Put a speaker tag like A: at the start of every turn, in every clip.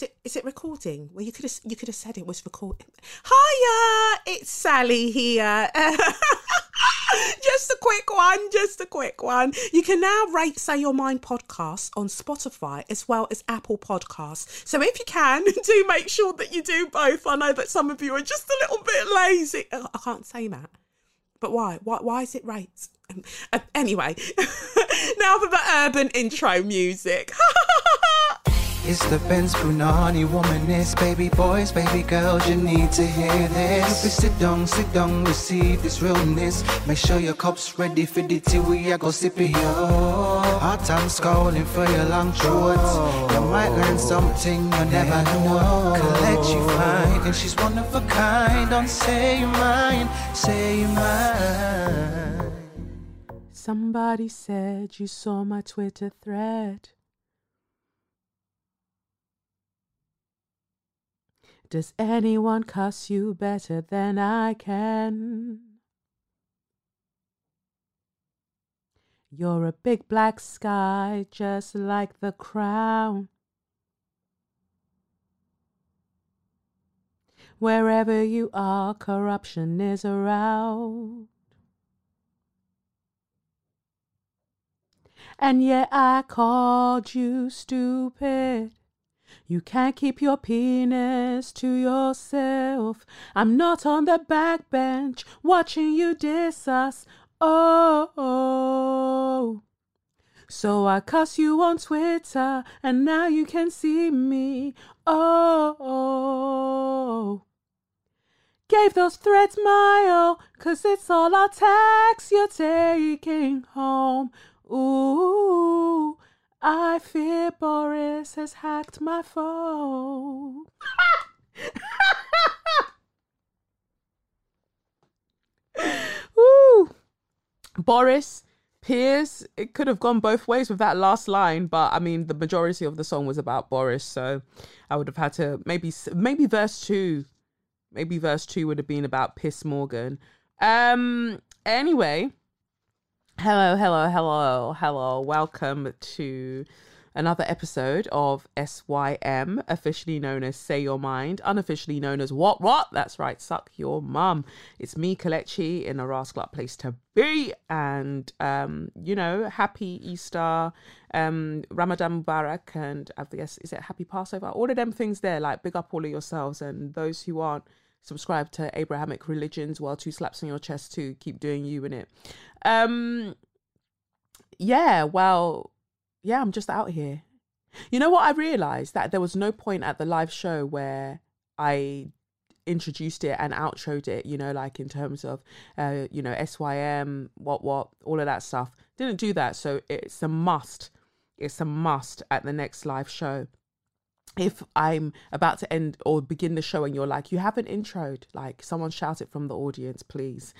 A: is it is it recording? Well, you could have you could have said it was recording. Hiya, it's Sally here. just a quick one, just a quick one. You can now rate Say Your Mind podcast on Spotify as well as Apple Podcasts. So if you can, do make sure that you do both. I know that some of you are just a little bit lazy. Oh, I can't say that. But why? Why, why is it rate? Um, uh, anyway, now for the urban intro music.
B: It's the Benz Brunani womanist, baby boys, baby girls, you need to hear this. If sit down, sit down, receive this realness. Make sure your cup's ready for the tea, we are go sip it, yo. Hot times calling for your long shorts. You might learn something you never know. Collect you fine, and she's one of a kind. Don't say you mine, say you mine.
A: Somebody said you saw my Twitter thread. Does anyone cuss you better than I can? You're a big black sky, just like the crown. Wherever you are, corruption is around. And yet I called you stupid. You can't keep your penis to yourself. I'm not on the back bench watching you diss us. Oh, oh. So I cuss you on Twitter, and now you can see me. Oh, oh. Gave those threads my all, cause it's all our tax you're taking home. Ooh. I fear Boris has hacked my phone. Woo! Boris, Piers, it could have gone both ways with that last line, but I mean, the majority of the song was about Boris, so I would have had to maybe maybe verse two, maybe verse two would have been about Piss Morgan. Um. Anyway, Hello, hello, hello, hello. Welcome to another episode of SYM, officially known as Say Your Mind, unofficially known as What What? That's right, Suck Your Mum. It's me, Kelechi, in a rascal place to be. And, um, you know, happy Easter, um, Ramadan Mubarak, and I guess, is it happy Passover? All of them things there, like, big up all of yourselves and those who aren't subscribe to Abrahamic religions while two slaps on your chest to keep doing you in it. Um yeah, well, yeah, I'm just out here. You know what I realized that there was no point at the live show where I introduced it and outroed it, you know, like in terms of uh, you know, SYM, what what, all of that stuff. Didn't do that, so it's a must. It's a must at the next live show if I'm about to end or begin the show and you're like, you haven't introed, like someone shout it from the audience, please.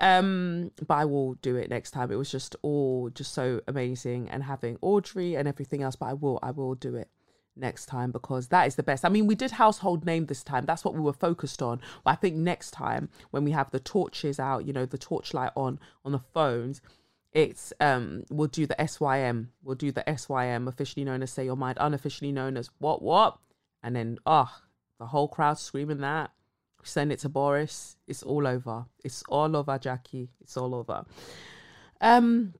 A: Um, but I will do it next time. It was just all just so amazing and having Audrey and everything else. But I will, I will do it next time because that is the best. I mean, we did household name this time. That's what we were focused on. But I think next time when we have the torches out, you know, the torchlight on on the phones, it's um we'll do the SYM. We'll do the SYM, officially known as Say Your Mind, unofficially known as What What, and then oh, the whole crowd screaming that. Send it to Boris. It's all over. It's all over, Jackie. It's all over. Um,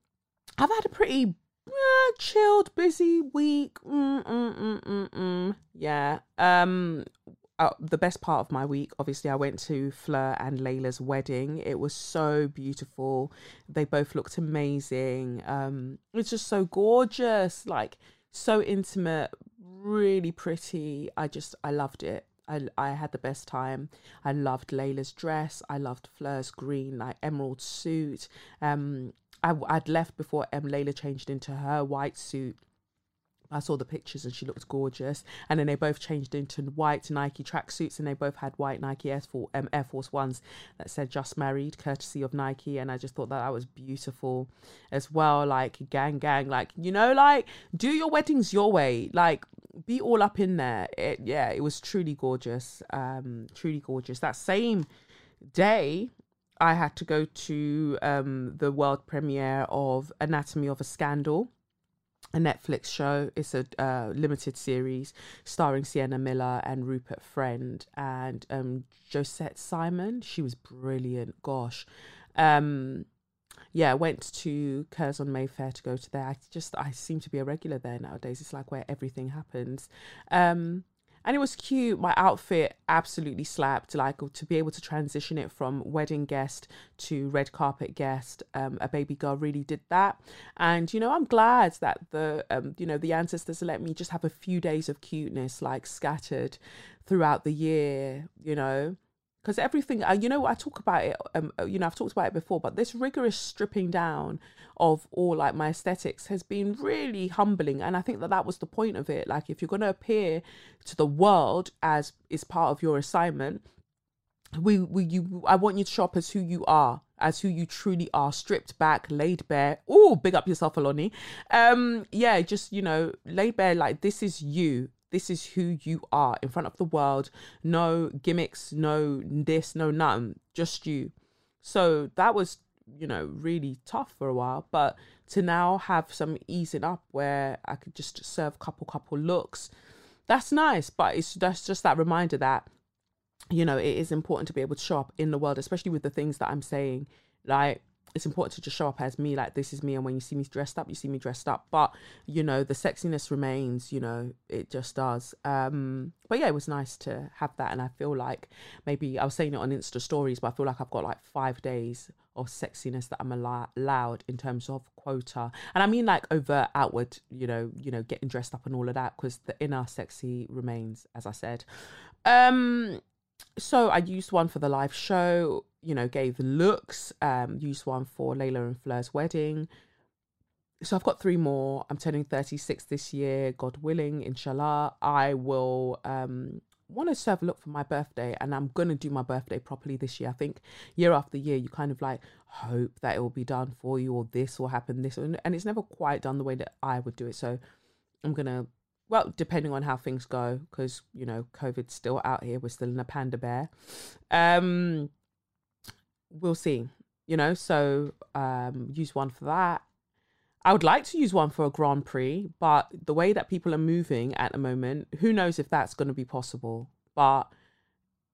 A: I've had a pretty uh, chilled, busy week. Mm, mm, mm, mm, mm. Yeah. Um, uh, the best part of my week, obviously, I went to Fleur and Layla's wedding. It was so beautiful. They both looked amazing. Um, it's just so gorgeous, like so intimate, really pretty. I just, I loved it. I, I had the best time. I loved Layla's dress. I loved Fleur's green, like emerald suit. Um, I, I'd left before um, Layla changed into her white suit I saw the pictures and she looked gorgeous. And then they both changed into white Nike tracksuits and they both had white Nike Air Force, um, Air Force Ones that said just married, courtesy of Nike. And I just thought that that was beautiful as well. Like, gang, gang, like, you know, like, do your weddings your way. Like, be all up in there. It, yeah, it was truly gorgeous. Um, truly gorgeous. That same day, I had to go to um, the world premiere of Anatomy of a Scandal a Netflix show. It's a uh, limited series starring Sienna Miller and Rupert Friend and um, Josette Simon. She was brilliant. Gosh. Um, yeah, went to Curzon Mayfair to go to there. I just I seem to be a regular there nowadays. It's like where everything happens. Um, and it was cute. My outfit absolutely slapped. Like to be able to transition it from wedding guest to red carpet guest, um, a baby girl really did that. And you know, I'm glad that the um, you know the ancestors let me just have a few days of cuteness like scattered throughout the year. You know, because everything uh, you know i talk about it um, uh, you know i've talked about it before but this rigorous stripping down of all like my aesthetics has been really humbling and i think that that was the point of it. Like if you're going to appear to the world as is part of your assignment we, we you i want you to shop as who you are as who you truly are stripped back laid bare. Oh big up yourself aloni. Um yeah just you know laid bare like this is you this is who you are in front of the world. No gimmicks, no this, no none, just you. So that was, you know, really tough for a while. But to now have some easing up where I could just serve couple couple looks, that's nice. But it's that's just that reminder that, you know, it is important to be able to show up in the world, especially with the things that I'm saying. Like it's important to just show up as me like this is me and when you see me dressed up you see me dressed up. But you know the sexiness remains you know it just does. Um but yeah it was nice to have that and i feel like maybe i was saying it on insta stories but i feel like i've got like five days of sexiness that i'm allowed in terms of quota. And i mean like overt outward you know you know getting dressed up and all of that because the inner sexy remains as i said. Um so I used one for the live show, you know, gave looks, um, used one for Layla and Fleur's wedding. So I've got three more. I'm turning 36 this year, God willing, inshallah. I will um want to serve a look for my birthday and I'm gonna do my birthday properly this year. I think year after year you kind of like hope that it will be done for you or this will happen, this and and it's never quite done the way that I would do it. So I'm gonna well, depending on how things go, because you know COVID's still out here. We're still in a panda bear. Um, we'll see. You know, so um, use one for that. I would like to use one for a Grand Prix, but the way that people are moving at the moment, who knows if that's going to be possible. But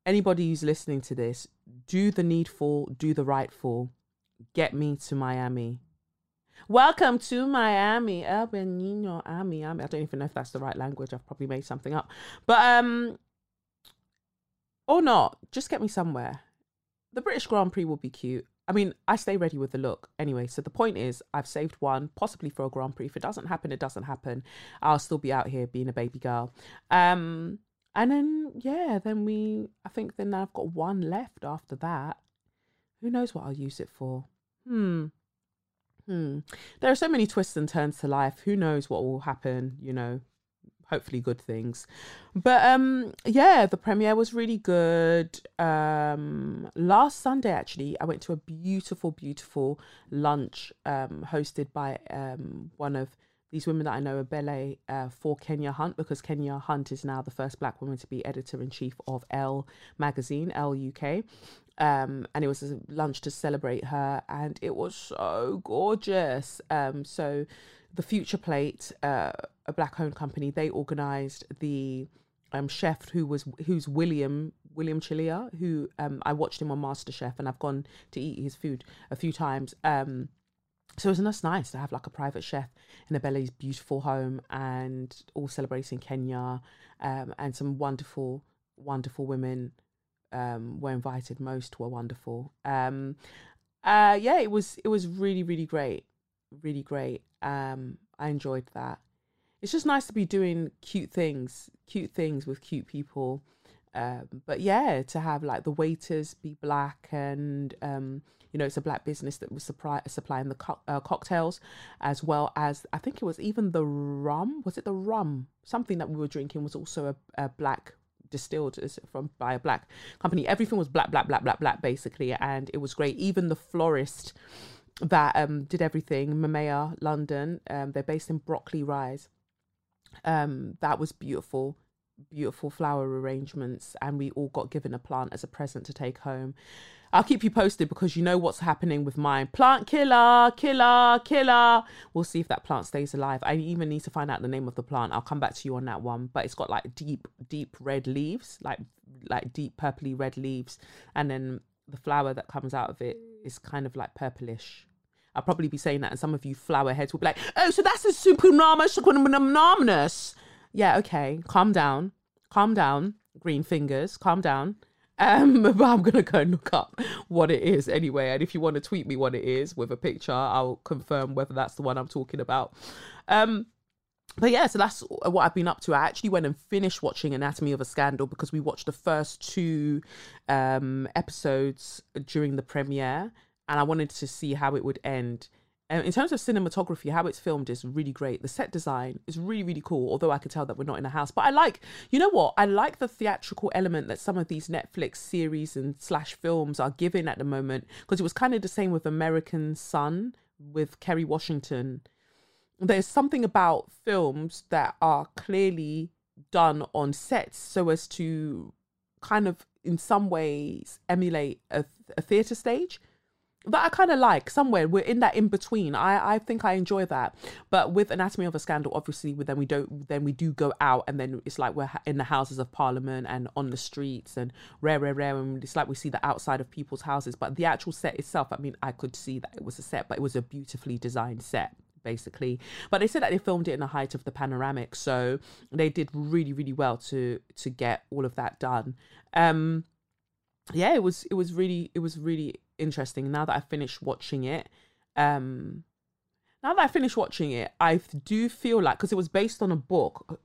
A: anybody who's listening to this, do the needful, do the rightful. Get me to Miami. Welcome to Miami, El Benino, Miami. I don't even know if that's the right language. I've probably made something up, but um, or not. Just get me somewhere. The British Grand Prix will be cute. I mean, I stay ready with the look anyway. So the point is, I've saved one, possibly for a Grand Prix. If it doesn't happen, it doesn't happen. I'll still be out here being a baby girl. Um, and then yeah, then we. I think then I've got one left after that. Who knows what I'll use it for? Hmm. Hmm. There are so many twists and turns to life. Who knows what will happen, you know, hopefully good things. But um yeah, the premiere was really good. Um last Sunday actually, I went to a beautiful beautiful lunch um hosted by um one of these women that I know are Bele uh, for Kenya Hunt because Kenya Hunt is now the first black woman to be editor in chief of Elle magazine, Elle UK um, and it was a lunch to celebrate her, and it was so gorgeous. Um, so the Future Plate, uh, a black-owned company, they organised the um, chef who was who's William William Chilila, who um, I watched him on MasterChef, and I've gone to eat his food a few times. Um, so it was nice to have like a private chef in a Bele's beautiful home, and all celebrating Kenya, um, and some wonderful, wonderful women um, were invited. Most were wonderful. Um, uh, yeah, it was it was really really great, really great. Um, I enjoyed that. It's just nice to be doing cute things, cute things with cute people. Um, but yeah, to have like the waiters be black and um, you know it's a black business that was supply, supplying the co- uh, cocktails as well as I think it was even the rum. Was it the rum? Something that we were drinking was also a, a black distilled from by a black company. Everything was black, black, black, black, black, basically, and it was great. Even the florist that um did everything, Mamea London, um, they're based in Brockley Rise. Um, that was beautiful. beautiful flower arrangements, and we all got given a plant as a present to take home. I'll keep you posted because you know what's happening with mine. Plant killer, killer, killer. We'll see if that plant stays alive. I even need to find out the name of the plant. I'll come back to you on that one. But it's got like deep, deep red leaves, like like deep purpley red leaves, and then the flower that comes out of it is kind of like purplish. I'll probably be saying that, and some of you flower heads will be like, "Oh, so that's a supernominous." Yeah, okay. Calm down, calm down. Green fingers, calm down. Um, but I'm gonna go and look up what it is anyway. And if you want to tweet me what it is with a picture, I'll confirm whether that's the one I'm talking about. Um, but yeah, so that's what I've been up to. I actually went and finished watching Anatomy of a Scandal because we watched the first two um, episodes during the premiere, and I wanted to see how it would end. Um, in terms of cinematography, how it's filmed is really great. The set design is really, really cool. Although I could tell that we're not in a house, but I like, you know what? I like the theatrical element that some of these Netflix series and slash films are giving at the moment because it was kind of the same with American Son with Kerry Washington. There's something about films that are clearly done on sets so as to kind of in some ways emulate a, a theatre stage that I kind of like somewhere we're in that in between. I I think I enjoy that. But with Anatomy of a Scandal, obviously, then we don't then we do go out and then it's like we're in the Houses of Parliament and on the streets and rare rare rare and it's like we see the outside of people's houses. But the actual set itself, I mean, I could see that it was a set, but it was a beautifully designed set basically. But they said that they filmed it in the height of the panoramic, so they did really really well to to get all of that done. Um, yeah, it was it was really it was really interesting now that I finished watching it. Um, now that I finished watching it, I do feel like because it was based on a book.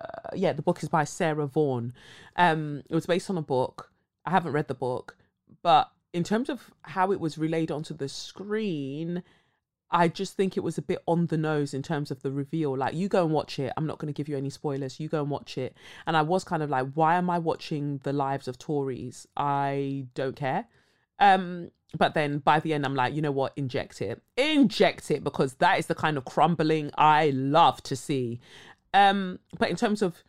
A: Uh, yeah, the book is by Sarah Vaughan. Um, it was based on a book. I haven't read the book, but in terms of how it was relayed onto the screen, I just think it was a bit on the nose in terms of the reveal. Like, you go and watch it. I'm not going to give you any spoilers. You go and watch it. And I was kind of like, why am I watching the lives of Tories? I don't care. Um, but then by the end, I'm like, you know what? Inject it, inject it, because that is the kind of crumbling I love to see. Um, but in terms of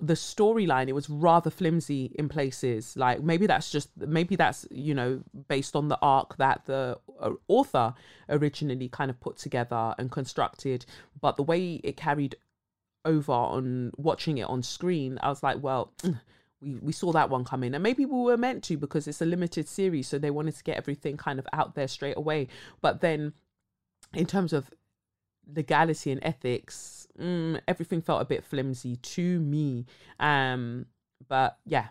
A: the storyline, it was rather flimsy in places. Like maybe that's just maybe that's you know based on the arc that the uh, author originally kind of put together and constructed, but the way it carried over on watching it on screen, I was like, well we, we saw that one coming and maybe we were meant to because it's a limited series so they wanted to get everything kind of out there straight away but then in terms of legality and ethics mm, everything felt a bit flimsy to me um but yeah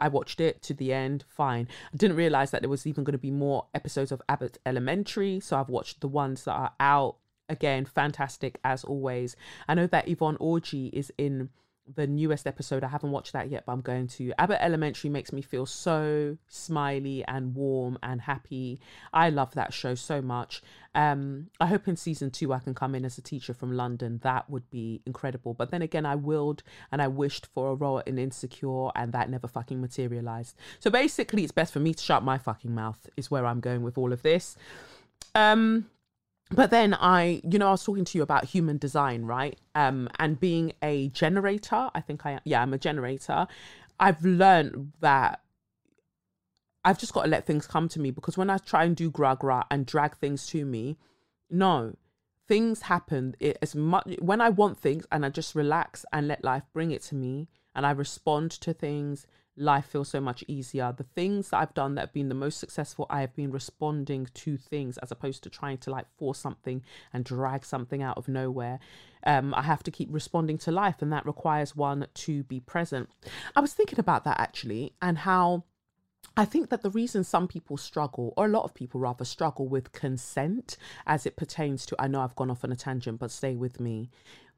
A: I watched it to the end, fine. I didn't realize that there was even going to be more episodes of Abbott Elementary, so I've watched the ones that are out. Again, fantastic as always. I know that Yvonne Orji is in the newest episode. I haven't watched that yet, but I'm going to. Abbott Elementary makes me feel so smiley and warm and happy. I love that show so much. Um, I hope in season two I can come in as a teacher from London. That would be incredible. But then again, I willed and I wished for a role in Insecure, and that never fucking materialized. So basically, it's best for me to shut my fucking mouth. Is where I'm going with all of this. Um, but then I, you know, I was talking to you about human design, right? Um, and being a generator, I think I, yeah, I'm a generator. I've learned that I've just got to let things come to me because when I try and do gra gra and drag things to me, no, things happen. It, as much when I want things and I just relax and let life bring it to me, and I respond to things life feels so much easier. The things that I've done that have been the most successful, I have been responding to things as opposed to trying to like force something and drag something out of nowhere. Um, I have to keep responding to life, and that requires one to be present. I was thinking about that actually, and how. I think that the reason some people struggle, or a lot of people rather struggle with consent as it pertains to, I know I've gone off on a tangent, but stay with me,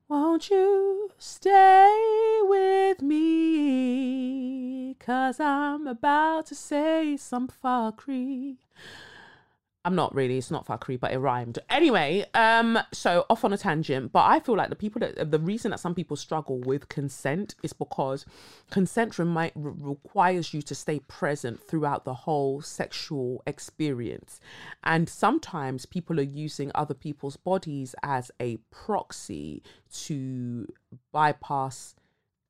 A: won't you stay with me? Cause I'm about to say some fuckery. I'm not really, it's not fuckery, but it rhymed. Anyway, um, so off on a tangent, but I feel like the people that the reason that some people struggle with consent is because consent remi- requires you to stay present throughout the whole sexual experience. And sometimes people are using other people's bodies as a proxy to bypass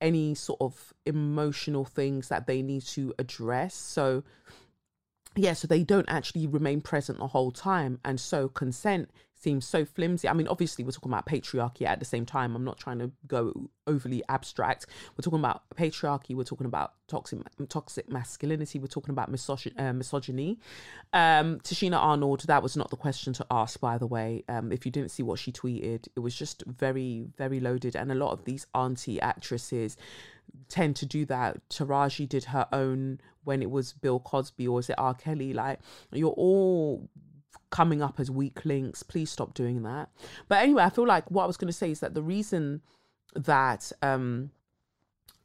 A: any sort of emotional things that they need to address. So, yeah, so they don't actually remain present the whole time. And so consent seems so flimsy. I mean, obviously, we're talking about patriarchy at the same time. I'm not trying to go overly abstract. We're talking about patriarchy. We're talking about toxic toxic masculinity. We're talking about uh, misogyny. Um, Tichina Arnold, that was not the question to ask, by the way. Um, if you didn't see what she tweeted, it was just very, very loaded. And a lot of these auntie actresses tend to do that. Taraji did her own when it was Bill Cosby or is it R. Kelly? Like, you're all coming up as weak links. Please stop doing that. But anyway, I feel like what I was going to say is that the reason that um,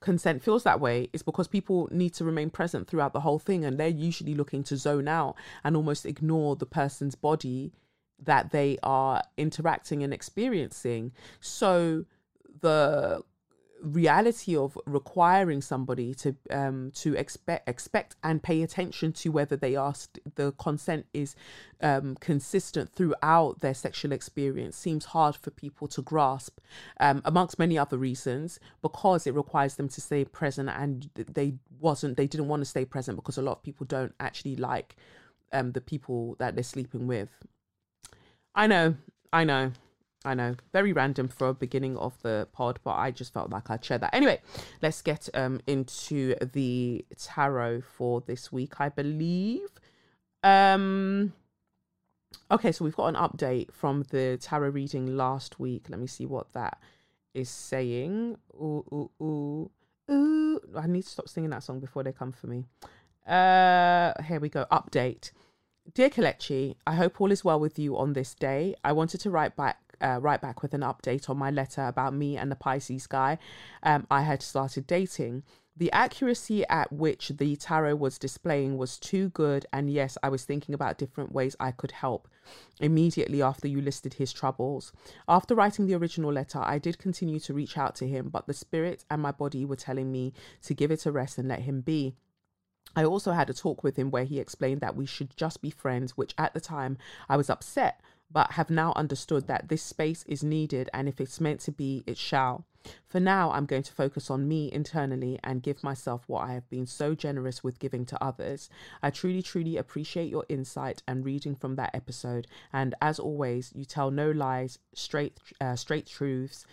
A: consent feels that way is because people need to remain present throughout the whole thing and they're usually looking to zone out and almost ignore the person's body that they are interacting and experiencing. So the reality of requiring somebody to um to expect expect and pay attention to whether they st- the consent is um consistent throughout their sexual experience seems hard for people to grasp um amongst many other reasons because it requires them to stay present and they wasn't they didn't want to stay present because a lot of people don't actually like um the people that they're sleeping with. I know i know I know, very random for a beginning of the pod, but I just felt like I'd share that. Anyway, let's get um into the tarot for this week, I believe. Um okay, so we've got an update from the tarot reading last week. Let me see what that is saying. Ooh, ooh, ooh, ooh. I need to stop singing that song before they come for me. Uh here we go. Update. Dear Kelechi, I hope all is well with you on this day. I wanted to write back uh, right back with an update on my letter about me and the Pisces guy um, I had started dating. The accuracy at which the tarot was displaying was too good, and yes, I was thinking about different ways I could help. Immediately after you listed his troubles. After writing the original letter, I did continue to reach out to him, but the spirit and my body were telling me to give it a rest and let him be. I also had a talk with him where he explained that we should just be friends, which at the time I was upset but have now understood that this space is needed and if it's meant to be, it shall. For now, I'm going to focus on me internally and give myself what I have been so generous with giving to others. I truly, truly appreciate your insight and reading from that episode. And as always, you tell no lies, straight, uh, straight truths.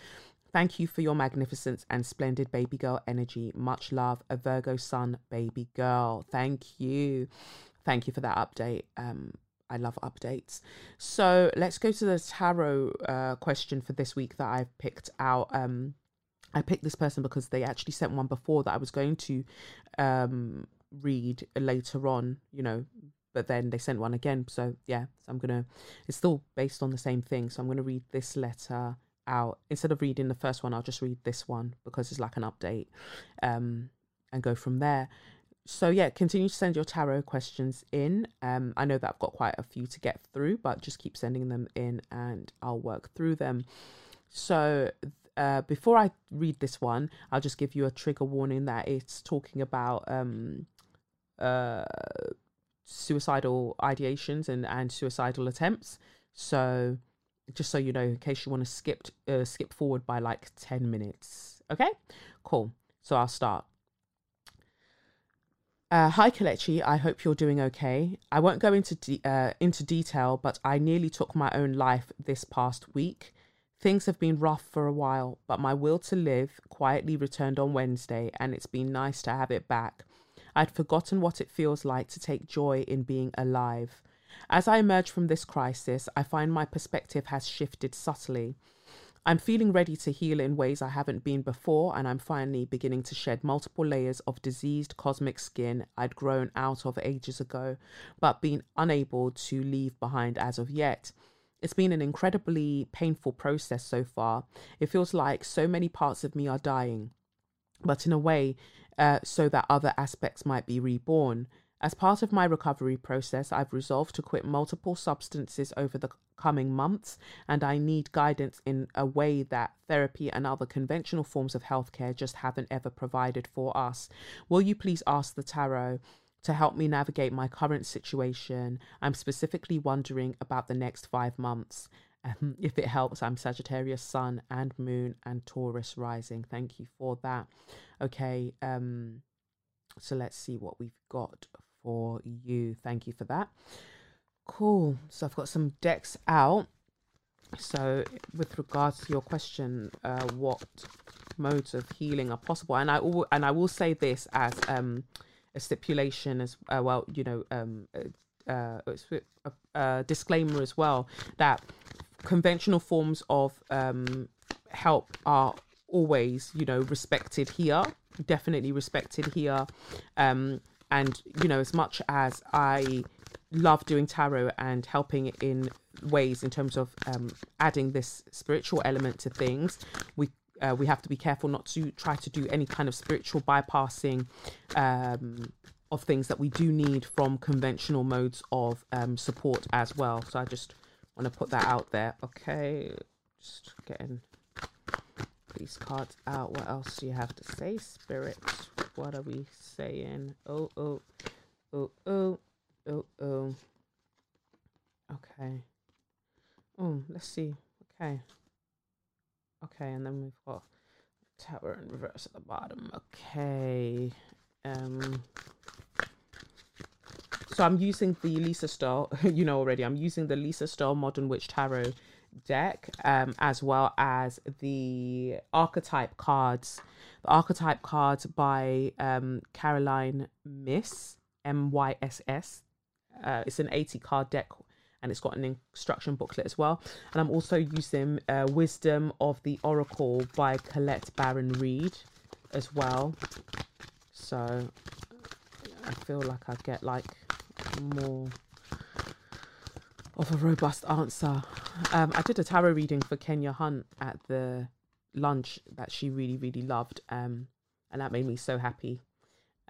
A: Thank you for your magnificence and splendid baby girl energy. Much love, a Virgo sun baby girl. Thank you. Thank you for that update. Um, I love updates. So let's go to the tarot uh, question for this week that I've picked out. Um, I picked this person because they actually sent one before that I was going to um, read later on, you know, but then they sent one again. So yeah, so I'm gonna. It's still based on the same thing. So I'm gonna read this letter out instead of reading the first one. I'll just read this one because it's like an update, um, and go from there so yeah, continue to send your tarot questions in. Um, I know that I've got quite a few to get through, but just keep sending them in, and I'll work through them. So uh, before I read this one, I'll just give you a trigger warning that it's talking about um, uh, suicidal ideations and and suicidal attempts. So just so you know, in case you want to skip uh, skip forward by like ten minutes. Okay, cool. So I'll start. Uh, hi Kelechi, I hope you're doing okay. I won't go into de- uh, into detail, but I nearly took my own life this past week. Things have been rough for a while, but my will to live quietly returned on Wednesday, and it's been nice to have it back. I'd forgotten what it feels like to take joy in being alive. As I emerge from this crisis, I find my perspective has shifted subtly. I'm feeling ready to heal in ways I haven't been before, and I'm finally beginning to shed multiple layers of diseased cosmic skin I'd grown out of ages ago, but been unable to leave behind as of yet. It's been an incredibly painful process so far. It feels like so many parts of me are dying, but in a way, uh, so that other aspects might be reborn. As part of my recovery process, I've resolved to quit multiple substances over the coming months, and I need guidance in a way that therapy and other conventional forms of healthcare just haven't ever provided for us. Will you please ask the tarot? To help me navigate my current situation, I'm specifically wondering about the next five months. Um, if it helps, I'm Sagittarius Sun and Moon and Taurus rising. Thank you for that. Okay, um, so let's see what we've got for you. Thank you for that. Cool. So I've got some decks out. So, with regards to your question, uh, what modes of healing are possible? And I will, and I will say this as um, a stipulation as uh, well. You know, um, uh, uh a, a, disclaimer as well that conventional forms of um, help are always, you know, respected here. Definitely respected here. Um, and you know, as much as I love doing tarot and helping in ways in terms of um, adding this spiritual element to things, we uh, we have to be careful not to try to do any kind of spiritual bypassing um, of things that we do need from conventional modes of um, support as well. So I just want to put that out there. Okay, just getting these cards out. What else do you have to say, Spirit? What are we saying? Oh, oh, oh, oh, oh, oh. Okay. Oh, let's see. Okay. Okay, and then we've got tower in reverse at the bottom. Okay. Um. So I'm using the Lisa Sterle, you know already, I'm using the Lisa Sterle Modern Witch Tarot deck, um, as well as the archetype cards. The archetype cards by um, Caroline Myss M Y S S. Uh, it's an 80 card deck and it's got an instruction booklet as well. And I'm also using uh, Wisdom of the Oracle by Colette Baron Reid as well. So I feel like I get like more of a robust answer. Um, I did a tarot reading for Kenya Hunt at the lunch that she really, really loved. Um, and that made me so happy.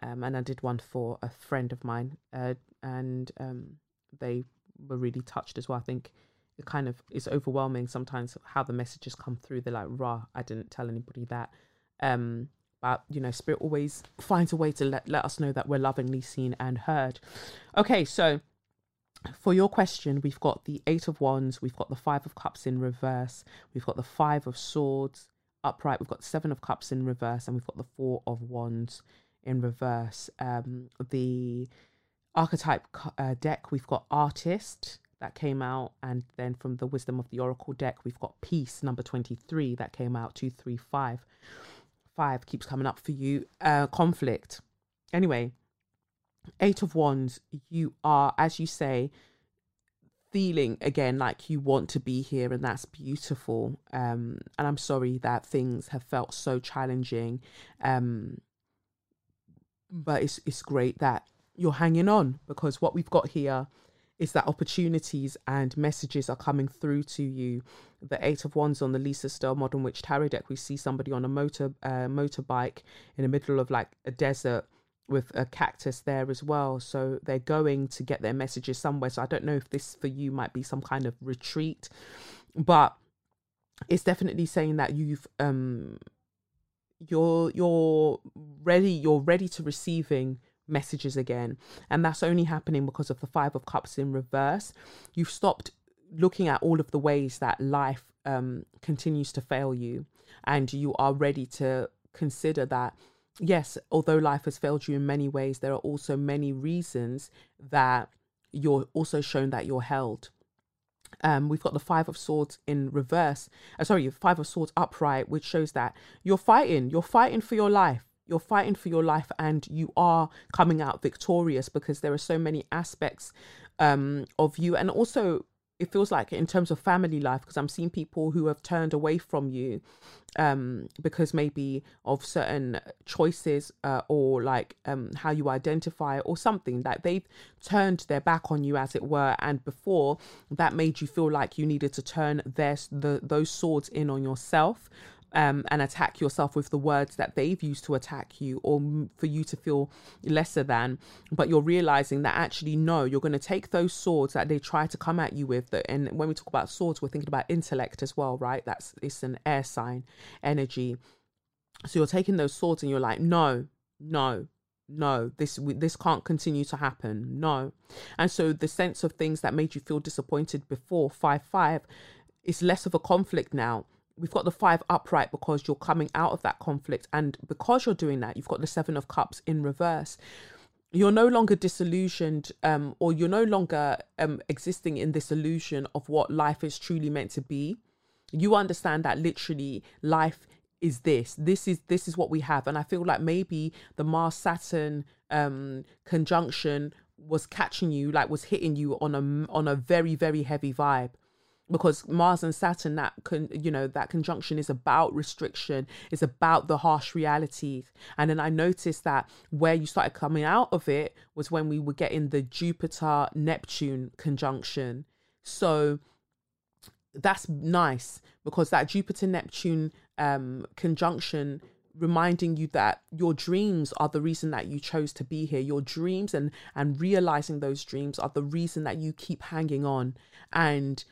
A: Um, and I did one for a friend of mine, uh, and um, they were really touched as well. I think it kind of is overwhelming sometimes how the messages come through. They're like, "Rah, I didn't tell anybody that." Um, but you know, spirit always finds a way to let let us know that we're lovingly seen and heard. Okay, so for your question, we've got the Eight of Wands, we've got the Five of Cups in reverse, we've got the Five of Swords upright, we've got Seven of Cups in reverse, and we've got the Four of Wands in reverse. Um, the archetype uh, deck, we've got Artist that came out, and then from the Wisdom of the Oracle deck, we've got Peace number 23 that came out, 235. Five keeps coming up for you. Uh, conflict. Anyway, Eight of Wands, you are, as you say, feeling again like you want to be here, and that's beautiful. Um, and I'm sorry that things have felt so challenging. Um, but it's it's great that you're hanging on because what we've got here is that opportunities and messages are coming through to you. The Eight of Wands on the Lisa Sterle Modern Witch Tarot deck, we see somebody on a motor uh, motorbike in the middle of like a desert with a cactus there as well. So they're going to get their messages somewhere. So I don't know if this for you might be some kind of retreat, but it's definitely saying that you've um you're you're ready you're ready to receiving messages again and that's only happening because of the five of cups in reverse you've stopped looking at all of the ways that life um continues to fail you and you are ready to consider that yes, although life has failed you in many ways, there are also many reasons that you're also shown that you're held. Um, we've got the Five of Swords in reverse. Uh, sorry, Five of Swords upright, which shows that you're fighting. You're fighting for your life. You're fighting for your life, and you are coming out victorious because there are so many aspects um, of you, and also it feels like in terms of family life because i'm seeing people who have turned away from you um because maybe of certain choices uh, or like um how you identify or something that they've turned their back on you as it were and before that made you feel like you needed to turn their the those swords in on yourself um, and attack yourself with the words that they've used to attack you or for you to feel lesser than. But you're realizing that actually, no, you're going to take those swords that they try to come at you with. And when we talk about swords, we're thinking about intellect as well, right? That's it's an air sign energy. So you're taking those swords and you're like, no, no, no this this can't continue to happen no and so the sense of things that made you feel disappointed before 5 5 is less of a conflict now. We've got the five upright because you're coming out of that conflict. And because you're doing that, you've got the seven of cups in reverse. You're no longer disillusioned, um, or you're no longer um, existing in this illusion of what life is truly meant to be. You understand that literally life is this this is this is what we have and i feel like maybe the mars saturn um conjunction was catching you like was hitting you on a on a very very heavy vibe because Mars and Saturn that can you know that conjunction is about restriction is about the harsh realities. And then I noticed that where you started coming out of it was when we were getting the Jupiter Neptune conjunction. So that's nice because that Jupiter Neptune um, conjunction reminding you that your dreams are the reason that you chose to be here. Your dreams and and realizing those dreams are the reason that you keep hanging on. And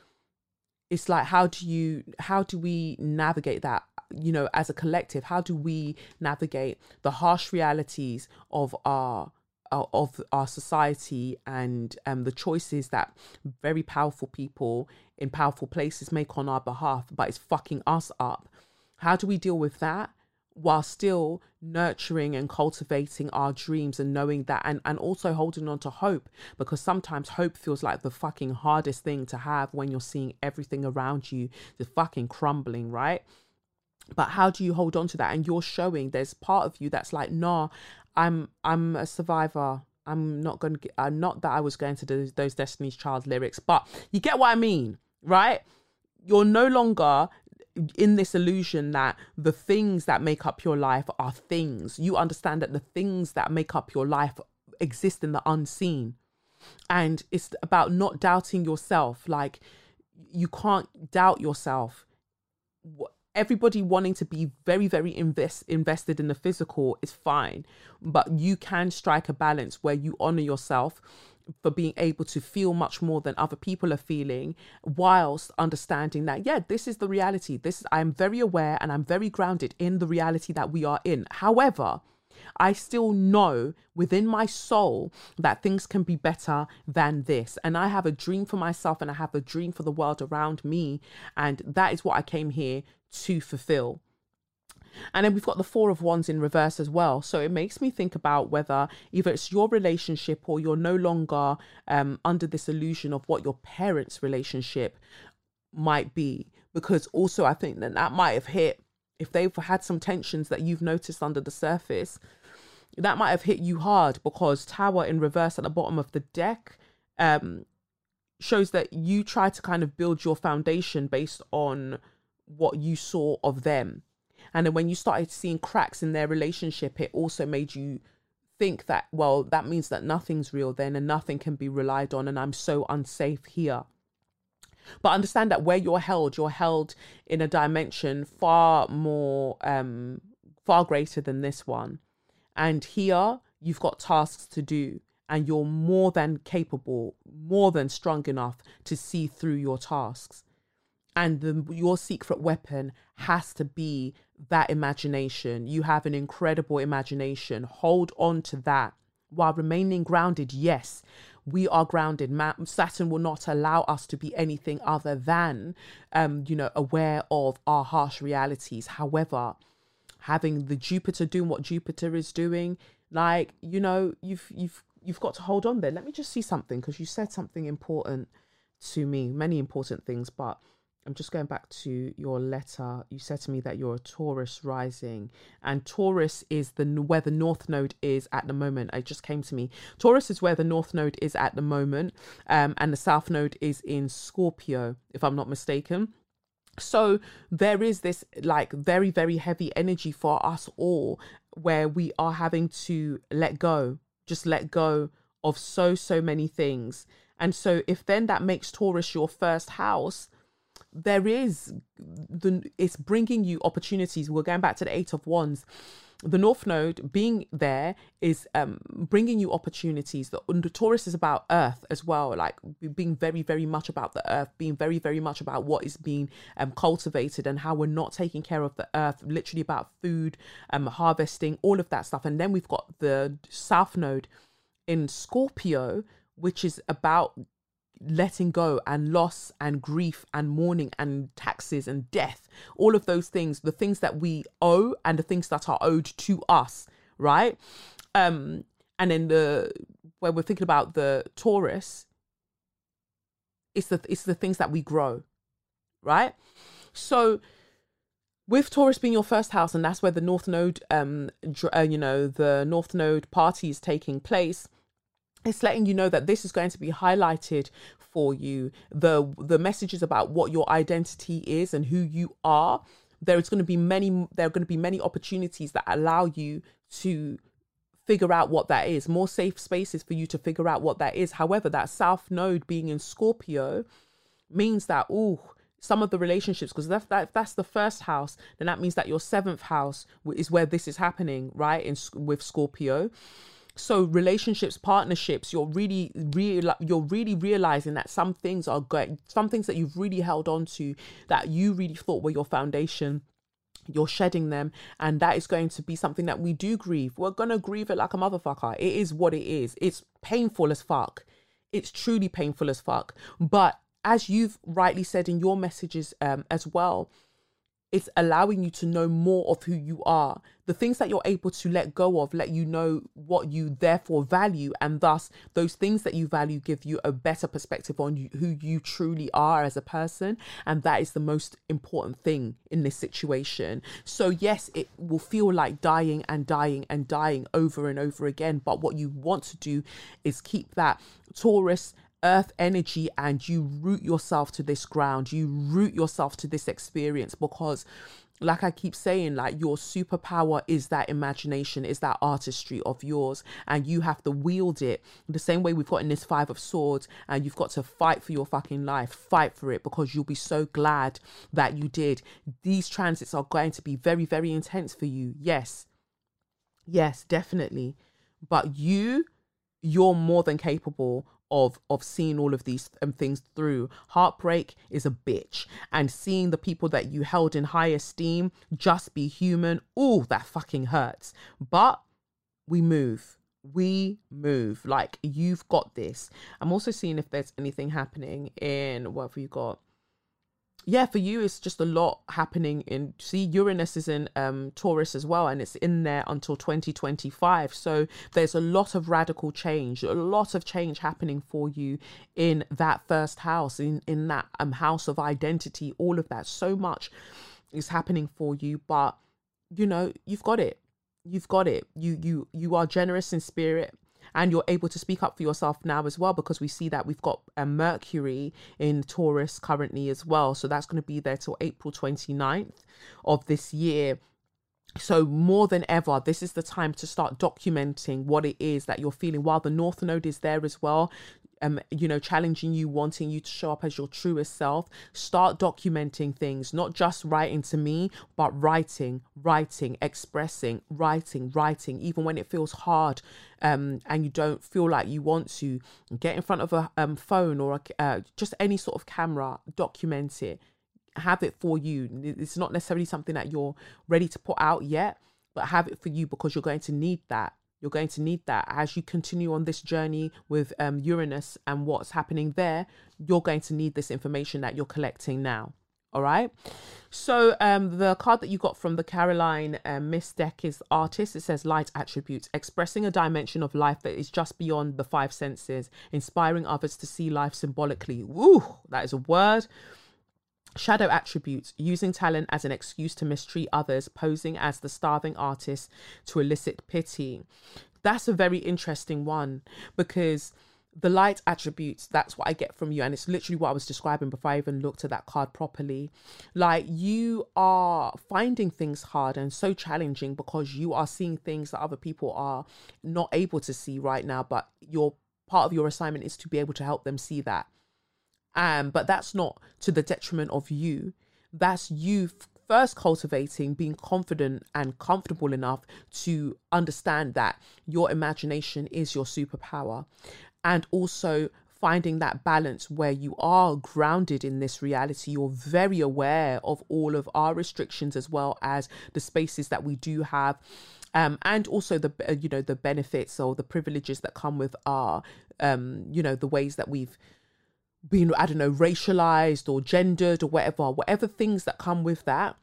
A: it's like how do you how do we navigate that you know as a collective how do we navigate the harsh realities of our of our society and um, the choices that very powerful people in powerful places make on our behalf, but it's fucking us up. How do we deal with that while still nurturing and cultivating our dreams and knowing that and, and also holding on to hope? Because sometimes hope feels like the fucking hardest thing to have when you're seeing everything around you just fucking crumbling, right? But how do you hold on to that? And you're showing there's part of you that's like, nah, I'm I'm a survivor. I'm not going to. Uh, I'm not that I was going to do those Destiny's Child lyrics, but you get what I mean, right? You're no longer in this illusion that the things that make up your life are things. You understand that the things that make up your life exist in the unseen. And it's about not doubting yourself. Like, you can't doubt yourself everybody wanting to be very very invest invested in the physical is fine but you can strike a balance where you honor yourself for being able to feel much more than other people are feeling whilst understanding that yeah this is the reality this i'm very aware and i'm very grounded in the reality that we are in however I still know within my soul that things can be better than this. And I have a dream for myself and I have a dream for the world around me. And that is what I came here to fulfill. And then we've got the Four of Wands in reverse as well. So it makes me think about whether either it's your relationship or you're no longer um, under this illusion of what your parents' relationship might be. Because also, I think that that might have hit, if they've had some tensions that you've noticed under the surface, that might have hit you hard because Tower in reverse at the bottom of the deck um, shows that you try to kind of build your foundation based on what you saw of them. And then when you started seeing cracks in their relationship, it also made you think that, well, that means that nothing's real then and nothing can be relied on, and I'm so unsafe here. But understand that where you're held, you're held in a dimension far more, um, far greater than this one. And here, you've got tasks to do, and you're more than capable, more than strong enough to see through your tasks and the, your secret weapon has to be that imagination. You have an incredible imagination. Hold on to that while remaining grounded. Yes, we are grounded. Saturn will not allow us to be anything other than, um, you know, aware of our harsh realities. However, having the Jupiter doing what Jupiter is doing, like you know, you've you've you've got to hold on there. Let me just see something because you said something important to me. Many important things, but I'm just going back to your letter. You said to me that you're a Taurus rising, and Taurus is the where the North Node is at the moment. It just came to me. Taurus is where the North Node is at the moment, um, and the South Node is in Scorpio, if I'm not mistaken. So there is this like very very heavy energy for us all, where we are having to let go, just let go of so so many things. And so if then that makes Taurus your first house there is the it's bringing you opportunities. We're going back to the eight of wands. The North Node being there is um, bringing you opportunities. The, the Taurus is about Earth as well, like being very, very much about the Earth, being very, very much about what is being um, cultivated and how we're not taking care of the Earth. Literally about food, um, harvesting, all of that stuff. And then we've got the South Node in Scorpio, which is about letting go and loss and grief and mourning and taxes and death, all of those things, the things that we owe and the things that are owed to us, right? Um, and then the when we're thinking about the Taurus, it's the it's the things that we grow, right? So with Taurus being your first house, and that's where the North Node, um, uh, you know, the North Node party is taking place. It's letting you know that this is going to be highlighted for you. the The messages about what your identity is and who you are. There is going to be many. There are going to be many opportunities that allow you to figure out what that is. More safe spaces for you to figure out what that is. However, that South Node being in Scorpio means that oh some of the relationships because that, that's the first house then that means that your seventh house is where this is happening right in with scorpio so relationships partnerships you're really real you're really realizing that some things are good some things that you've really held on to that you really thought were your foundation you're shedding them and that is going to be something that we do grieve. We're gonna grieve it like a motherfucker. It is what it is. It's painful as fuck. It's truly painful as fuck. But as you've rightly said in your messages um, as well, it's allowing you to know more of who you are. The things that you're able to let go of let you know what you therefore value, and thus those things that you value give you a better perspective on you, who you truly are as a person. And that is the most important thing in this situation. So, yes, it will feel like dying and dying and dying over and over again. But what you want to do is keep that Taurus earth energy and you root yourself to this ground you root yourself to this experience because like I keep saying, like your superpower is that imagination, is that artistry of yours, and you have to wield it the same way we've got in this Five of Swords, and you've got to fight for your fucking life, fight for it because you'll be so glad that you did. These transits are going to be very, very intense for you. Yes, yes, definitely. But you, you're more than capable of of seeing all of these um, things through. Heartbreak is a bitch, and seeing the people that you held in high esteem just be human, oh, that fucking hurts. But we move. We move. Like you've got this. I'm also seeing if there's anything happening in what have you got? Yeah, for you, it's just a lot happening in. See, Uranus is in um, Taurus as well, and it's in there until 2025. So there's a lot of radical change, a lot of change happening for you in that first house, in in that um house of identity. All of that, so much is happening for you, but you know you've got it. You've got it. You you you are generous in spirit and you're able to speak up for yourself now as well because we see that we've got a Mercury in Taurus currently as well. So that's going to be there till April 29th of this year. So, more than ever, this is the time to start documenting what it is that you're feeling while the North Node is there as well um, you know, challenging you, wanting you to show up as your truest self. Start documenting things, not just writing to me, but writing, writing, expressing, writing, writing, even when it feels hard um, and you don't feel like you want to. Get in front of a um, phone or a, uh, just any sort of camera, document it, have it for you. It's not necessarily something that you're ready to put out yet, but have it for you because you're going to need that you're going to need that as you continue on this journey with um, Uranus and what's happening there. You're going to need this information that you're collecting now. All right. So um, the card that you got from the Caroline um, Myss deck is artist. It says light attributes, expressing a dimension of life that is just beyond the five senses, inspiring others to see life symbolically. Woo, that is a word. Shadow attributes, using talent as an excuse to mistreat others, posing as the starving artist to elicit pity. That's a very interesting one because the light attributes, that's what I get from you. And it's literally what I was describing before I even looked at that card properly. Like you are finding things hard and so challenging because you are seeing things that other people are not able to see right now, but your part of your assignment is to be able to help them see that um, but that's not to the detriment of you. That's you first cultivating being confident and comfortable enough to understand that your imagination is your superpower. And also finding that balance where you are grounded in this reality. You're very aware of all of our restrictions as well as the spaces that we do have. Um, and also the uh, you know the benefits or the privileges that come with our um, you know the ways that we've being i don't know racialized or gendered or whatever whatever things that come with that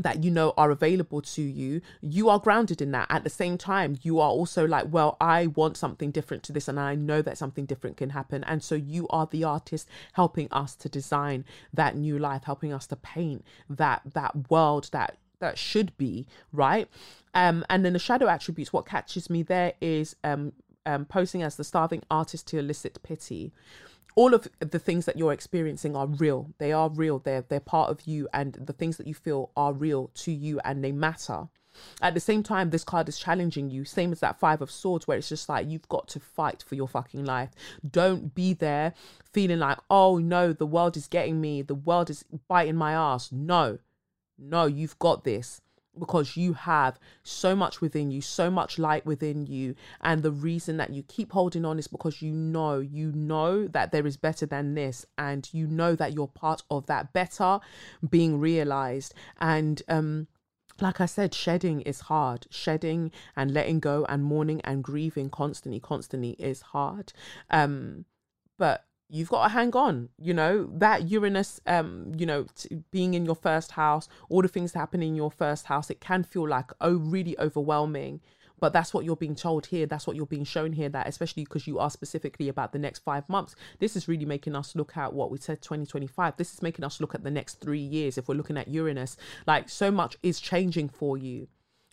A: that you know are available to you you are grounded in that. At the same time you are also like well i want something different to this and i know that something different can happen. And so you are the artist helping us to design that new life helping us to paint that that world that that should be right? Um and then the shadow attributes what catches me there is um um posing as the starving artist to elicit pity all of the things that you're experiencing are real. They are real. They're they're part of you, and the things that you feel are real to you, and they matter. At the same time, this card is challenging you, same as that Five of Swords, where it's just like you've got to fight for your fucking life. Don't be there feeling like, oh no, the world is getting me, the world is biting my ass. No, no, you've got this because you have so much within you, so much light within you. And the reason that you keep holding on is because you know, you know that there is better than this, and you know that you're part of that better being realized. And, um, like I said, shedding is hard. Shedding and letting go and mourning and grieving constantly, constantly is hard. Um, but you've got to hang on you know? That uranus um you know t- being in your first house all the things happening in your first house it can feel like oh really overwhelming. But that's what you're being told here that's what you're being shown here that especially because you are specifically about the next five months this is really making us look at what we said 2025 this is making us look at the next three years if we're looking at uranus. Like so much is changing for you.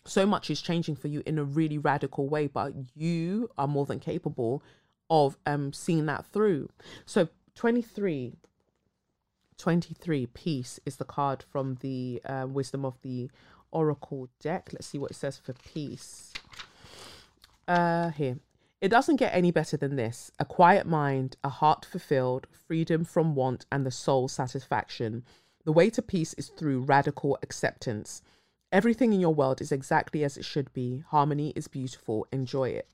A: So much is changing for you in a really radical way but you are more than capable of um seeing that through. So 23 23 peace is the card from the uh, wisdom of the oracle deck. Let's see what it says for peace. Uh here. It doesn't get any better than this. A quiet mind, a heart fulfilled, freedom from want and the soul satisfaction. The way to peace is through radical acceptance. Everything in your world is exactly as it should be. Harmony is beautiful. Enjoy it.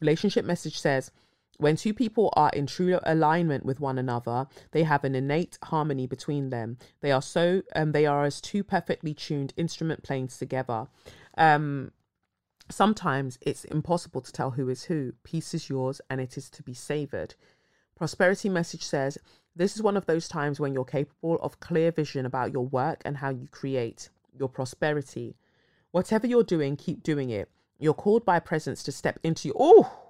A: Relationship message says, when two people are in true alignment with one another, they have an innate harmony between them. They are so um, they are as two perfectly tuned instrument playing together. Um, sometimes it's impossible to tell who is who. Peace is yours, and it is to be savored. Prosperity message says this is one of those times when you're capable of clear vision about your work and how you create your prosperity. Whatever you're doing, keep doing it. You're called by presence to step into oh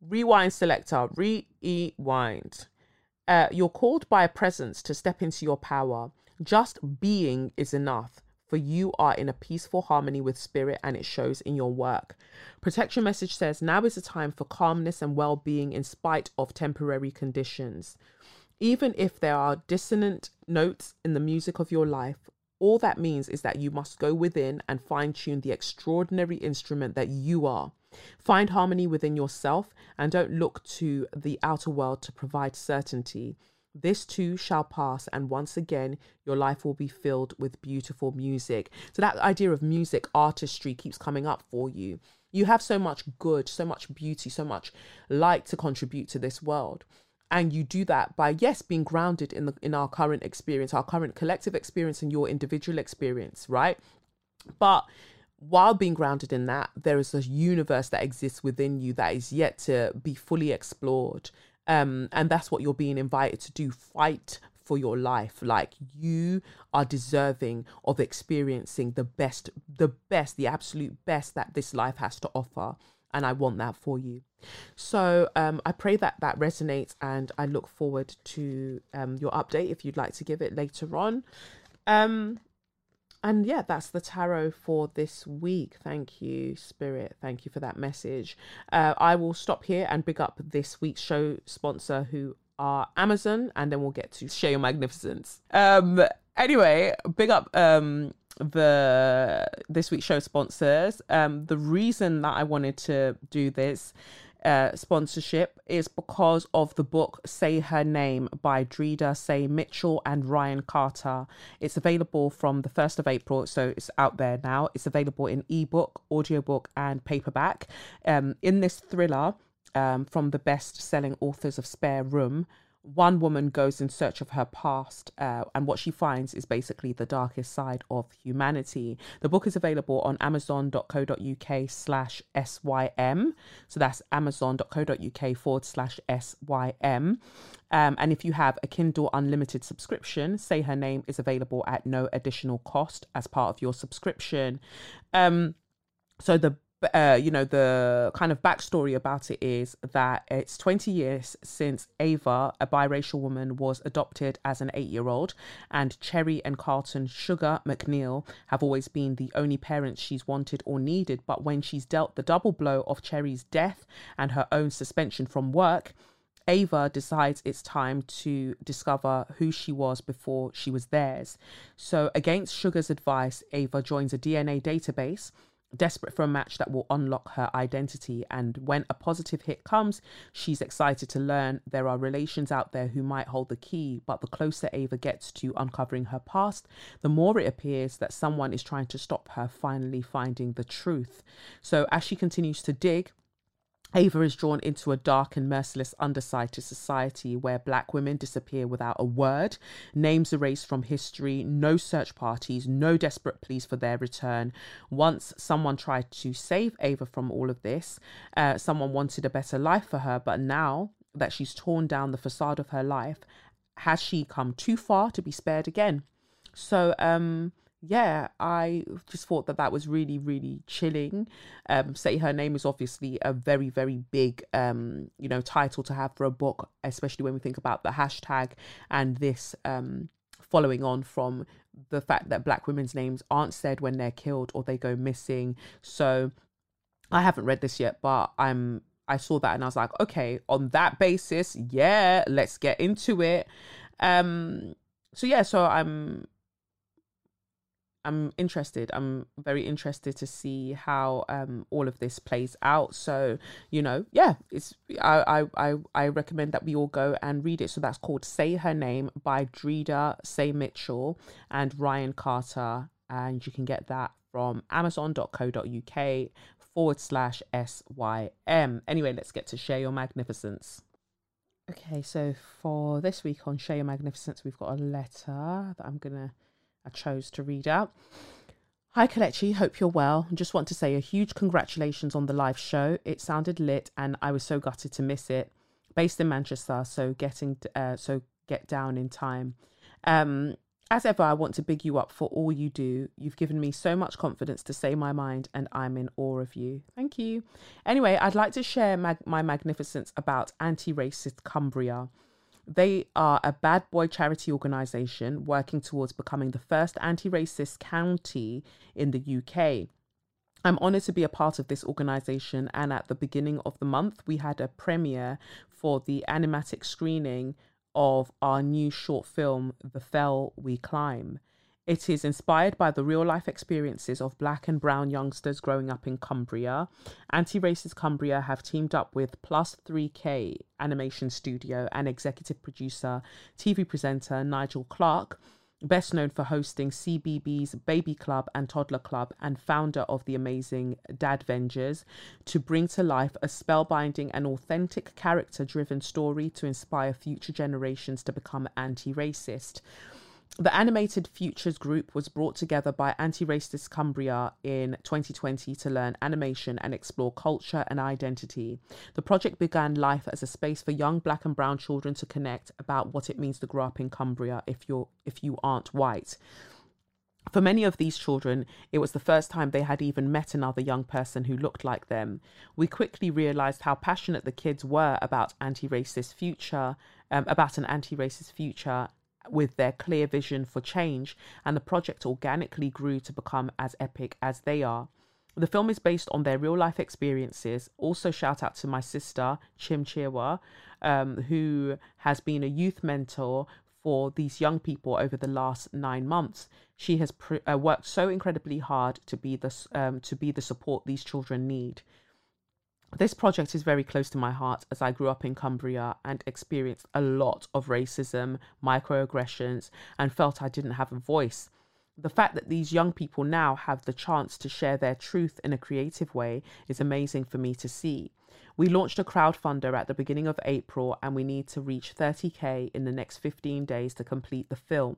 A: rewind selector, rewind. Uh, you're called by a presence to step into your power. Just being is enough, for you are in a peaceful harmony with spirit and it shows in your work. Protection message says now is the time for calmness and well being in spite of temporary conditions. Even if there are dissonant notes in the music of your life, all that means is that you must go within and fine tune the extraordinary instrument that you are. Find harmony within yourself and don't look to the outer world to provide certainty. This too shall pass, and once again, your life will be filled with beautiful music. So, that idea of music artistry keeps coming up for you. You have so much good, so much beauty, so much light to contribute to this world and you do that by yes being grounded in the in our current experience our current collective experience and your individual experience right but while being grounded in that, there is a universe that exists within you that is yet to be fully explored. Um, and that's what you're being invited to do fight for your life. Like you are deserving of experiencing the best, the best, the absolute best that this life has to offer. And I want that for you. So um, I pray that that resonates, and I look forward to um, your update if you'd like to give it later on. Um, and yeah, that's the tarot for this week. Thank you, Spirit. Thank you for that message. Uh, I will stop here and big up this week's show sponsor, who are Amazon, and then we'll get to share your magnificence. Um, anyway, big up um the this week's show sponsors. Um, the reason that I wanted to do this uh, sponsorship is because of the book Say Her Name by Dreda Say Mitchell and Ryan Carter. It's available from the 1st of April, so it's out there now. It's available in ebook, audiobook, and paperback. Um, in this thriller, um, from the best selling authors of Spare Room, one woman goes in search of her past, uh, and what she finds is basically the darkest side of humanity. The book is available on amazon.co.uk slash SYM. So that's amazon.co.uk forward slash SYM. Um, and if you have a Kindle Unlimited subscription, Say Her Name is available at no additional cost as part of your subscription. Um, so the uh, you know, the kind of backstory about it is that it's 20 years since Ava, a biracial woman, was adopted as an eight year old, and Cherry and Carlton Sugar McNeil have always been the only parents she's wanted or needed. But when she's dealt the double blow of Cherry's death and her own suspension from work, Ava decides it's time to discover who she was before she was theirs. So, against Sugar's advice, Ava joins a DNA database desperate for a match that will unlock her identity. And when a positive hit comes, she's excited to learn there are relations out there who might hold the key. But the closer Ava gets to uncovering her past, the more it appears that someone is trying to stop her finally finding the truth. So as she continues to dig, Ava is drawn into a dark and merciless underside to society where black women disappear without a word, names erased from history, no search parties, no desperate pleas for their return. Once someone tried to save Ava from all of this, uh, someone wanted a better life for her, but now that she's torn down the facade of her life, has she come too far to be spared again? So, um, yeah, I just thought that that was really, really chilling. Um, Say Her Name is obviously a very, very big, um, you know, title to have for a book, especially when we think about the hashtag and this um, following on from the fact that black women's names aren't said when they're killed or they go missing. So I haven't read this yet, but I'm I saw that and I was like, okay, on that basis, yeah, let's get into it. Um so yeah, so I'm I'm interested. I'm very interested to see how um, all of this plays out. So you know, yeah, it's I I I recommend that we all go and read it. So that's called "Say Her Name" by Dreda Say Mitchell and Ryan Carter, and you can get that from Amazon.co.uk forward slash SYM. Anyway, let's get to Share Your Magnificence. Okay, so for this week on Share Your Magnificence, we've got a letter that I'm gonna I chose to read out. Hi Kelechi, hope you're well. Just want to say a huge congratulations on the live show. It sounded lit and I was so gutted to miss it. Based in Manchester, so getting uh, so get down in time. Um, as ever, I want to big you up for all you do. You've given me so much confidence to say my mind, and I'm in awe of you. Thank you. Anyway, I'd like to share mag- my magnificence about anti racist Cumbria. They are a bad boy charity organisation working towards becoming the first anti racist county in the UK. I'm honoured to be a part of this organisation, and at the beginning of the month, we had a premiere for the animatic screening of our new short film, The Fell We Climb. It is inspired by the real life experiences of black and brown youngsters growing up in Cumbria. Anti Racist Cumbria have teamed up with Plus 3K Animation Studio and executive producer, TV presenter Nigel Clarke, best known for hosting CBeebies Baby Club and Toddler Club and founder of the amazing Dadvengers, to bring to life a spellbinding and authentic character driven story to inspire future generations to become anti racist. The Animated Futures Group was brought together by Anti Racist Cumbria in 2020 to learn animation and explore culture and identity. The project began life as a space for young black and brown children to connect about what it means to grow up in Cumbria if you're if you aren't white. For many of these children, it was the first time they had even met another young person who looked like them. We quickly realized how passionate the kids were about anti-racist future, um, about an anti-racist future, with their clear vision for change, and the project organically grew to become as epic as they are. The film is based on their real life experiences. Also, shout out to my sister, Chim Chirwa, um, who has been a youth mentor for these young people over the last nine months. She has pr- uh, worked so incredibly hard to be the um, to be the support these children need. This project is very close to my heart as I grew up in Cumbria and experienced a lot of racism, microaggressions, and felt I didn't have a voice. the fact that these young people now have the chance to share their truth in a creative way is amazing for me to see. We launched a crowdfunder at the beginning of April and we need to reach 30k in the next 15 days to complete the film.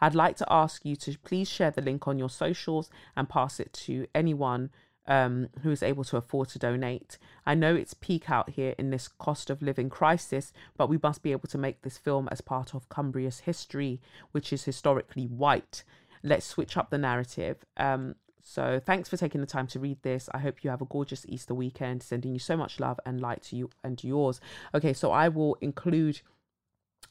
A: I'd like to ask you to please share the link on your socials and pass it to anyone um, who is able to afford to donate. I know it's peak out here in this cost of living crisis, but we must be able to make this film as part of Cumbria's history, which is historically white. Let's switch up the narrative. Um, so thanks for taking the time to read this. I hope you have a gorgeous Easter weekend. Sending you so much love and light to you and yours. Okay, so I will include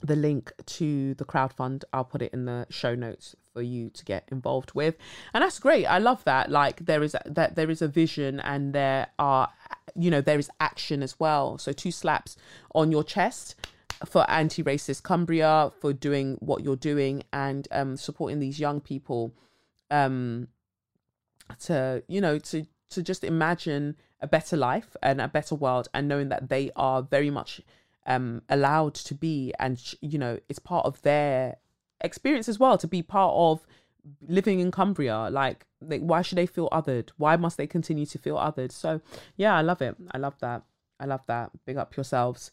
A: the link to the crowdfund i'll put it in the show notes for you to get involved with. And that's great. I love that. Like there is that there is a vision and there are you know there is action as well. So two slaps on your chest for anti-racist cumbria for doing what you're doing and um supporting these young people um to you know to to just imagine a better life and a better world and knowing that they are very much um, allowed to be, and you know, it's part of their experience as well to be part of living in Cumbria. Like, like, why should they feel othered? Why must they continue to feel othered? So, yeah, I love it. I love that. I love that. Big up yourselves.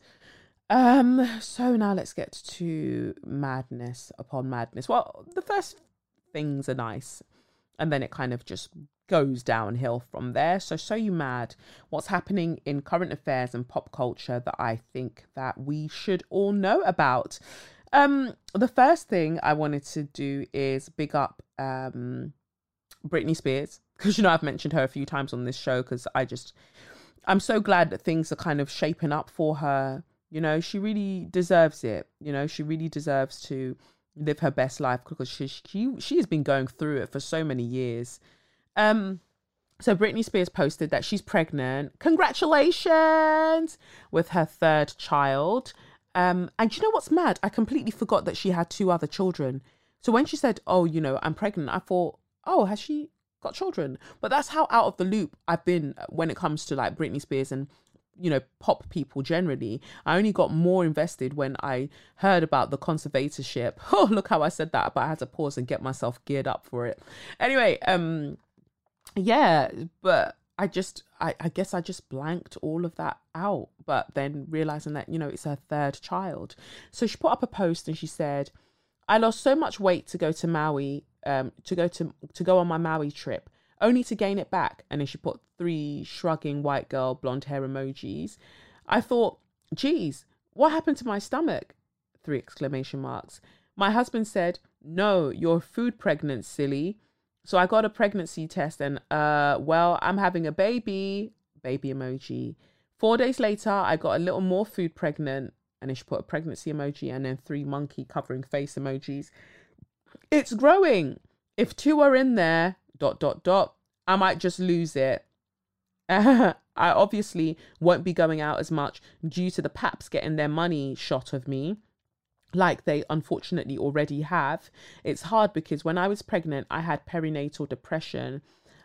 A: Um, so now let's get to madness upon madness. Well, the first things are nice, and then it kind of just goes downhill from there. So, so you mad? What's happening in current affairs and pop culture that I think that we should all know about? Um, the first thing I wanted to do is big up um Britney Spears because you know I've mentioned her a few times on this show because I just I'm so glad that things are kind of shaping up for her. You know, she really deserves it. You know, she really deserves to live her best life because she she she has been going through it for so many years um, so Britney Spears posted that she's pregnant. Congratulations with her third child. Um, and you know what's mad? I completely forgot that she had two other children. So when she said, "Oh, you know, I'm pregnant," I thought, "Oh, has she got children?" But that's how out of the loop I've been when it comes to like Britney Spears and you know pop people generally i only got more invested when i heard about the conservatorship oh look how i said that but i had to pause and get myself geared up for it anyway um yeah, but I just, I, I guess I just blanked all of that out. But then realizing that, you know, it's her third child. So she put up a post and she said, I lost so much weight to go to Maui, um, to go to, to go on my Maui trip, only to gain it back. And then she put three shrugging white girl blonde hair emojis. I thought, geez, what happened to my stomach? Three exclamation marks. My husband said, No, you're food pregnant, silly. So I got a pregnancy test and uh well, I'm having a baby, baby emoji. 4 days later, I got a little more food pregnant and then she put a pregnancy emoji and then three monkey covering face emojis. It's growing. If two are in there, dot dot dot, I might just lose it. I obviously won't be going out as much due to the paps getting their money shot of me like they unfortunately already have. It's hard because when I was pregnant, I had perinatal depression.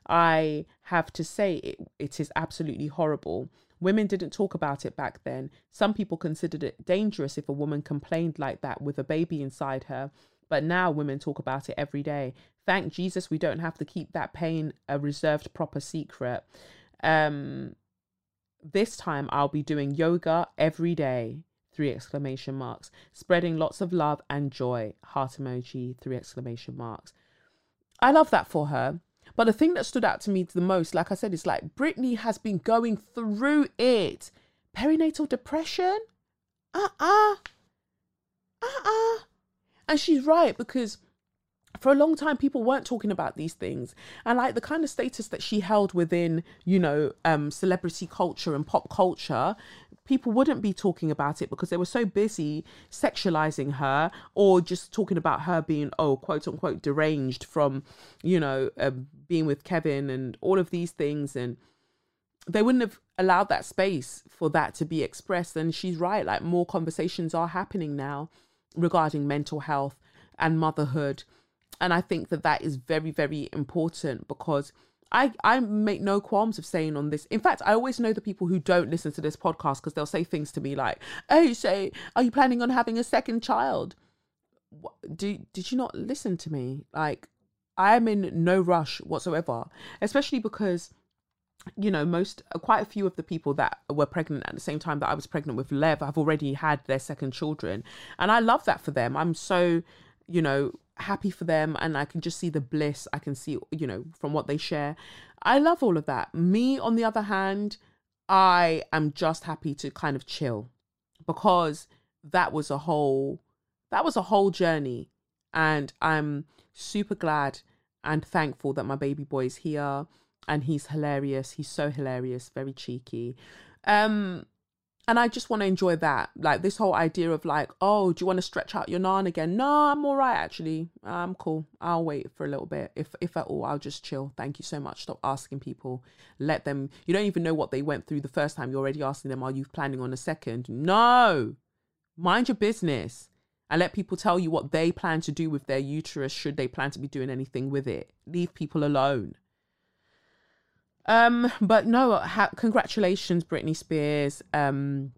A: I have to say it, it is absolutely horrible. Women didn't talk about it back then. Some people considered it dangerous if a woman complained like that with a baby inside her. But now women talk about it every day. Thank Jesus we don't have to keep that pain a reserved proper secret. Um this time I'll be doing yoga every day three exclamation marks, spreading lots of love and joy, heart emoji, three exclamation marks. I love that for her. But the thing that stood out to me the most, like I said, is like Britney has been going through it. Perinatal depression? Uh uh-uh. uh. Uh uh. And she's right because for a long time people weren't talking about these things and like the kind of status that she held within you know um celebrity culture and pop culture people wouldn't be talking about it because they were so busy sexualizing her or just talking about her being oh quote unquote deranged from you know uh, being with kevin and all of these things. And they wouldn't have allowed that space for that to be expressed. And she's right like more conversations are happening now regarding mental health and motherhood. And I think that that is very, very important because I, I make no qualms of saying on this. In fact, I always know the people who don't listen to this podcast because they'll say things to me like, "Oh, say, are you planning on having a second child?" Do did you not listen to me? Like, I'm in no rush whatsoever, especially because you know, most quite a few of the people that were pregnant at the same time that I was pregnant with Lev have already had their second children. And I love that for them. I'm so, you know, happy for them and I can just see the bliss I can see, you know, from what they share. I love all of that. Me, on the other hand, I am just happy to kind of chill because that was a whole that was a whole journey and I'm super glad and thankful that my baby boy is here and he's hilarious. He's so hilarious, very cheeky. Um, and I just want to enjoy that. Like this whole idea of like, oh, do you want to stretch out your nan again? No, I'm all right actually. I'm cool. I'll wait for a little bit. If if at all, I'll just chill. Thank you so much. Stop asking people. Let them. You don't even know what they went through the first time. You're already asking them, are you planning on a second? No. Mind your business and let people tell you what they plan to do with their uterus should they plan to be doing anything with it. Leave people alone. Um, but no, ha- congratulations, Britney Spears. Um,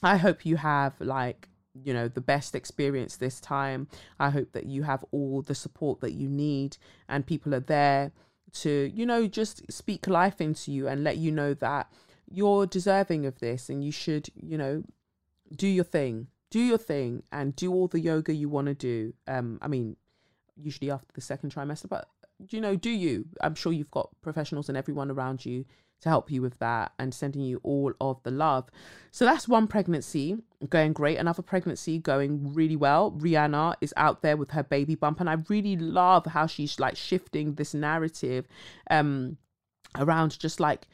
A: I hope you have like you know the best experience this time. I hope that you have all the support that you need, and people are there to you know just speak life into you and let you know that you're deserving of this, and you should you know do your thing, do your thing, and do all the yoga you want to do. Um, I mean, usually after the second trimester, but you know, do you? I'm sure you've got professionals and everyone around you to help you with that and sending you all of the love. So that's one pregnancy going great. Another pregnancy going really well. Rihanna is out there with her baby bump, and I really love how she's like shifting this narrative um around just like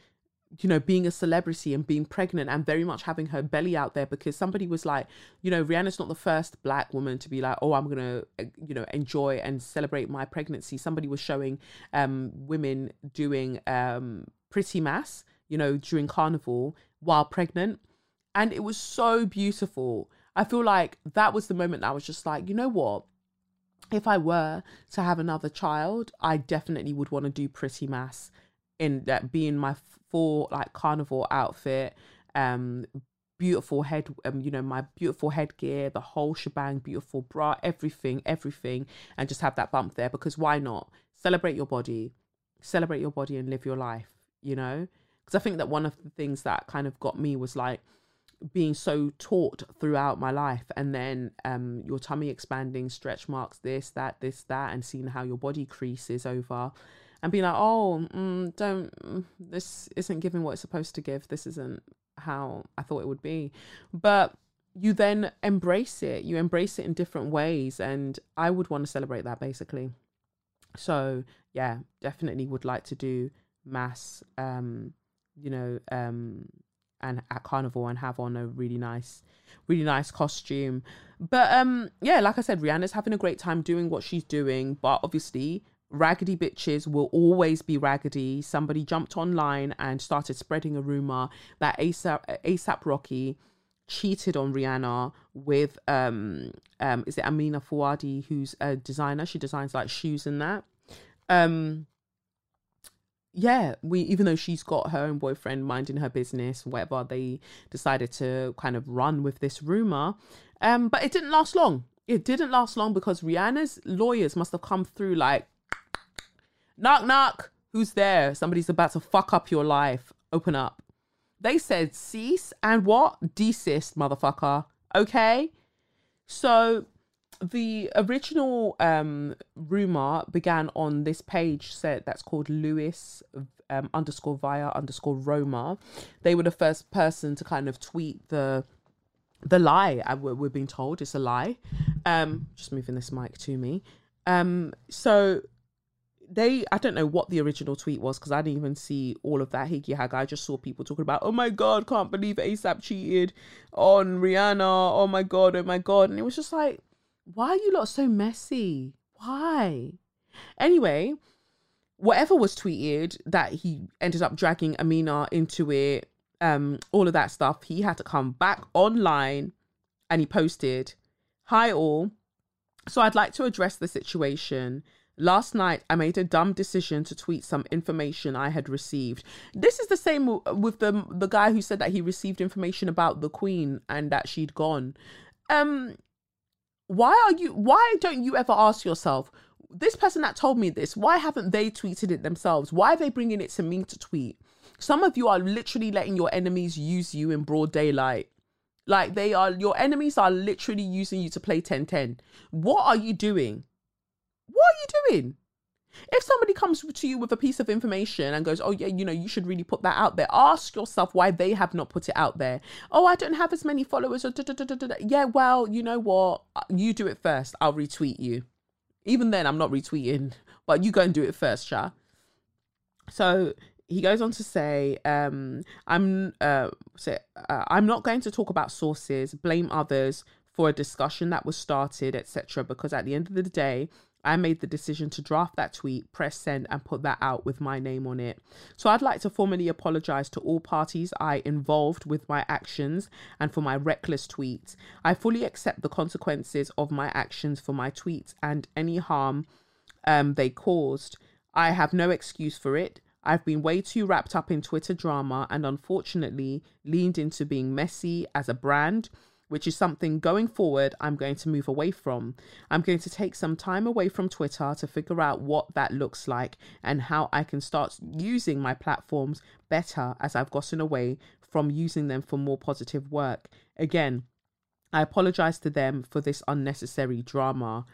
A: you know, being a celebrity and being pregnant and very much having her belly out there because somebody was like, you know, Rihanna's not the first black woman to be like, oh, I'm going to, eh, you know, enjoy and celebrate my pregnancy. Somebody was showing um, women doing um, pretty mas, you know, during carnival while pregnant. And it was so beautiful. I feel like that was the moment I was just like, you know what? If I were to have another child, I definitely would want to do pretty mas in that being my full like carnival outfit um beautiful head um you know my beautiful headgear the whole shebang beautiful bra everything everything and just have that bump there because why not? Celebrate your body. Celebrate your body and live your life you know? Because i think that one of the things that kind of got me was like being so taught throughout my life and then um your tummy expanding stretch marks this that this that and seeing how your body creases over and be like, oh, mm, don't, mm, this isn't giving what it's supposed to give. This isn't how I thought it would be. But you then embrace it. You embrace it in different ways. And I would want to celebrate that basically. So, yeah, definitely would like to do mas, um, you know, um, and at carnival and have on a really nice really nice costume but um yeah like i said rihanna's having a great time doing what she's doing but obviously raggedy bitches will always be raggedy. Somebody jumped online and started spreading a rumor that ASAP Rocky cheated on Rihanna with um um is it Amina Fouadi who's a designer? She designs like shoes and that. Um yeah we even though she's got her own boyfriend minding her business whatever they decided to kind of run with this rumor. Um but it didn't last long. It didn't last long because Rihanna's lawyers must have come through like Knock, knock. Who's there? Somebody's about to fuck up your life. Open up. They said cease and what? Desist, motherfucker. Okay? So the original um, rumor began on this page set that's called Lewis um, underscore via underscore Roma. They were the first person to kind of tweet the the lie. Uh, we're, being told it's a lie. Um, just moving this mic to me. Um, so they I don't know what the original tweet was because I didn't even see all of that higgy hag. I just saw people talking about, oh my god, can't believe ASAP cheated on Rihanna. Oh my god, oh my god. And it was just like, why are you lot so messy? Why? Anyway, whatever was tweeted that he ended up dragging Amina into it, um, all of that stuff, he had to come back online and he posted, Hi all. So I'd like to address the situation Last night, I made a dumb decision to tweet some information I had received. This is the same with the the guy who said that he received information about the Queen and that she'd gone. Um, why are you? Why don't you ever ask yourself? this person that told me this, why haven't they tweeted it themselves? Why are they bringing it to me to tweet? Some of you are literally letting your enemies use you in broad daylight. Like they are, your enemies are literally using you to play 10 10. What are you doing? What are you doing? If somebody comes to you with a piece of information and goes, Oh, yeah, you know, you should really put that out there, ask yourself why they have not put it out there. Oh, I don't have as many followers. Or yeah, well, you know what? You do it first. I'll retweet you. Even then, I'm not retweeting, but you go and do it first, Sha. So he goes on to say, um, "I'm uh, say, uh, I'm not going to talk about sources, blame others for a discussion that was started, etc. Because at the end of the day, I made the decision to draft that tweet, press send, and put that out with my name on it. So I'd like to formally apologize to all parties I involved with my actions and for my reckless tweets. I fully accept the consequences of my actions for my tweets and any harm um, they caused. I have no excuse for it. I've been way too wrapped up in Twitter drama and unfortunately leaned into being messy as a brand which is something going forward I'm going to move away from. I'm going to take some time away from Twitter to figure out what that looks like and how I can start using my platforms better as I've gotten away from using them for more positive work. Again, I apologize to them for this unnecessary drama.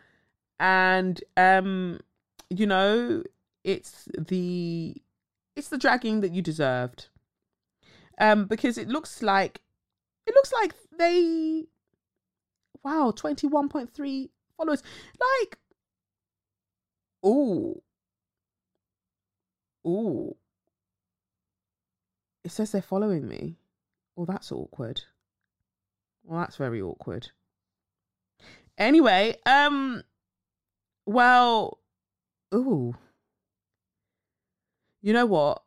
A: And um you know, it's the it's the dragging that you deserved. Um because it looks like it looks like they wow 21.3 followers. Like oh oh it says they're following me. Well that's awkward. Well that's very awkward. Anyway um well ooh. You know what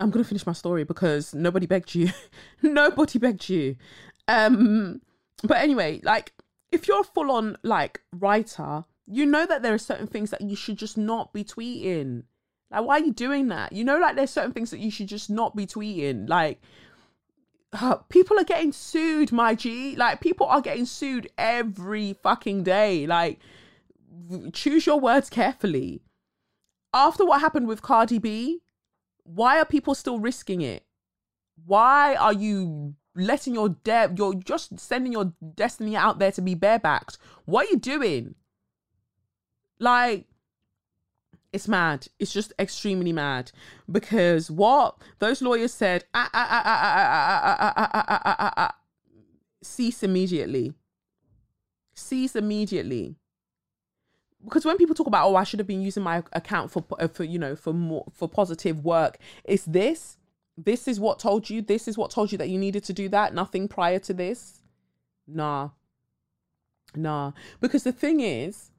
A: I'm gonna finish my story because nobody begged you. nobody begged you. Um, but anyway, like if you're a full on like writer, you know that there are certain things that you should just not be tweeting. Like, why are you doing that? You know, like there's certain things that you should just not be tweeting. Like, uh, people are getting sued, my G. Like, people are getting sued every fucking day. Like, choose your words carefully. After what happened with Cardi B, why are people still risking it? Why are you letting your debt, you're just sending your destiny out there to be barebacked? What are you doing? Like, it's mad. It's just extremely mad because what those lawyers said, cease immediately. Cease immediately because when people talk about oh I should have been using my account for for you know for more for positive work it's this. This is what told you this is what told you that you needed to do that. Nothing prior to this. Nah. Nah. Because the thing is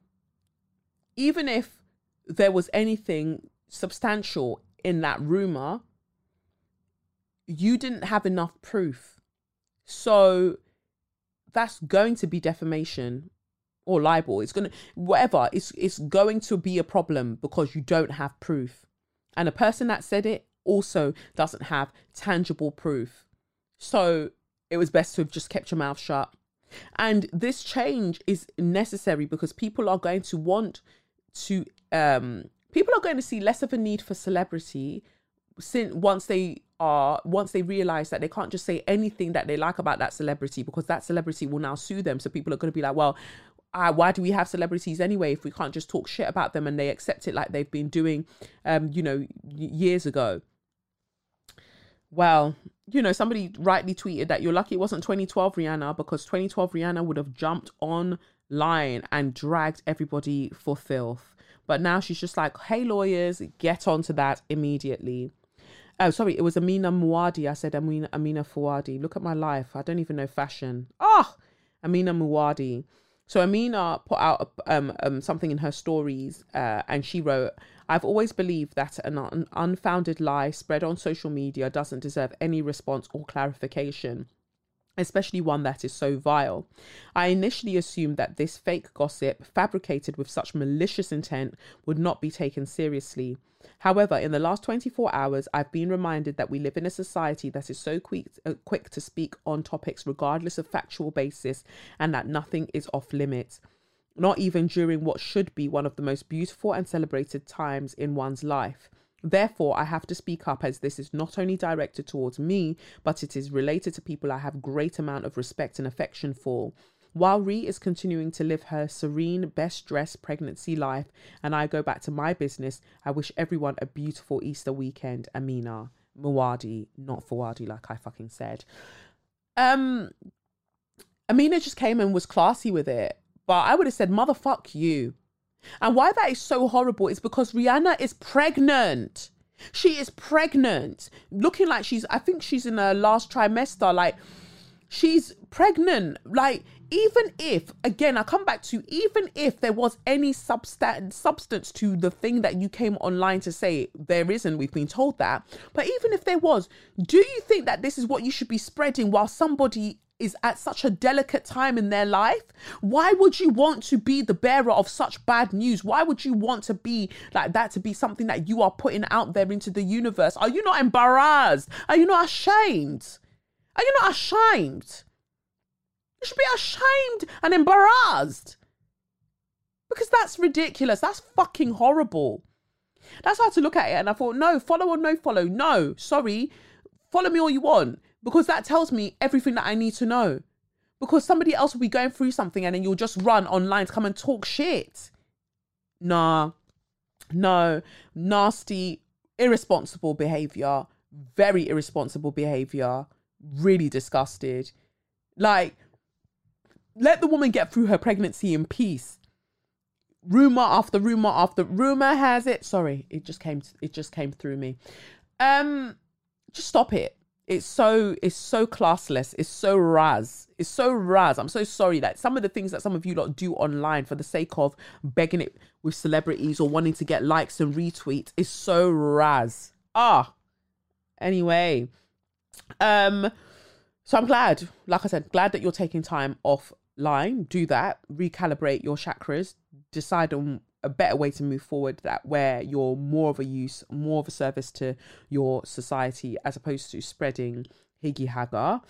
A: even if there was anything substantial in that rumor you didn't have enough proof. So that's going to be defamation or libel. It's gonna whatever. It's it's going to be a problem because you don't have proof, and the person that said it also doesn't have tangible proof. So it was best to have just kept your mouth shut. And this change is necessary because people are going to want to um people are going to see less of a need for celebrity since once they are once they realize that they can't just say anything that they like about that celebrity because that celebrity will now sue them so people are going to be like well why do we have celebrities anyway if we can't just talk shit about them and they accept it like they've been doing, um, you know, years ago? Well, you know, somebody rightly tweeted that you're lucky it wasn't 2012 Rihanna because 2012 Rihanna would have jumped online and dragged everybody for filth. But now she's just like, hey, lawyers, get onto that immediately. Oh, sorry, it was Amina Muaddi. I said Amina, Amina Fuadi. Look at my life. I don't even know fashion. Oh, Amina Muaddi. So Amina put out um, um, something in her stories, uh, and she wrote, "I've always believed that an un- unfounded lie spread on social media doesn't deserve any response or clarification." Especially one that is so vile. I initially assumed that this fake gossip, fabricated with such malicious intent, would not be taken seriously. However, in the last 24 hours, I've been reminded that we live in a society that is so quick, uh, quick to speak on topics regardless of factual basis and that nothing is off limits. not even during what should be one of the most beautiful and celebrated times in one's life. Therefore, I have to speak up as this is not only directed towards me, but it is related to people I have great amount of respect and affection for. While Ree is continuing to live her serene, best dressed pregnancy life, and I go back to my business, I wish everyone a beautiful Easter weekend. Amina. Muwadi, not Fawadi, like I fucking said. Um Amina just came and was classy with it. But I would have said, motherfuck you. And why that is so horrible is because Rihanna is pregnant. She is pregnant, looking like she's, I think she's in her last trimester. Like, she's pregnant. Like, even if, again, I come back to, even if there was any substance substance to the thing that you came online to say, there isn't, we've been told that. But even if there was, do you think that this is what you should be spreading while somebody is at such a delicate time in their life, why would you want to be the bearer of such bad news? Why would you want to be like that to be something that you are putting out there into the universe? Are you not embarrassed? Are you not ashamed? Are you not ashamed? You should be ashamed and embarrassed. Because that's ridiculous. That's fucking horrible. That's how to look at it. And I thought, no, follow or no follow. No, sorry. Follow me all you want because that tells me everything that I need to know. Because somebody else will be going through something and then you'll just run online to come and talk shit. Nah, no, nasty, irresponsible behavior, very irresponsible behavior, really disgusted. Like, let the woman get through her pregnancy in peace. Rumor after rumor after rumor has it. Sorry, it just came. It just came through me. Um, just stop it it's so it's so classless it's so raz it's so raz. I'm so sorry that some of the things that some of you lot do online for the sake of begging it with celebrities or wanting to get likes and retweets is so raz. Ah anyway um so i'm glad like i said glad that you're taking time offline. Do that recalibrate your chakras decide on a better way to move forward that where you're more of a use, more of a service to your society as opposed to spreading higgy haga.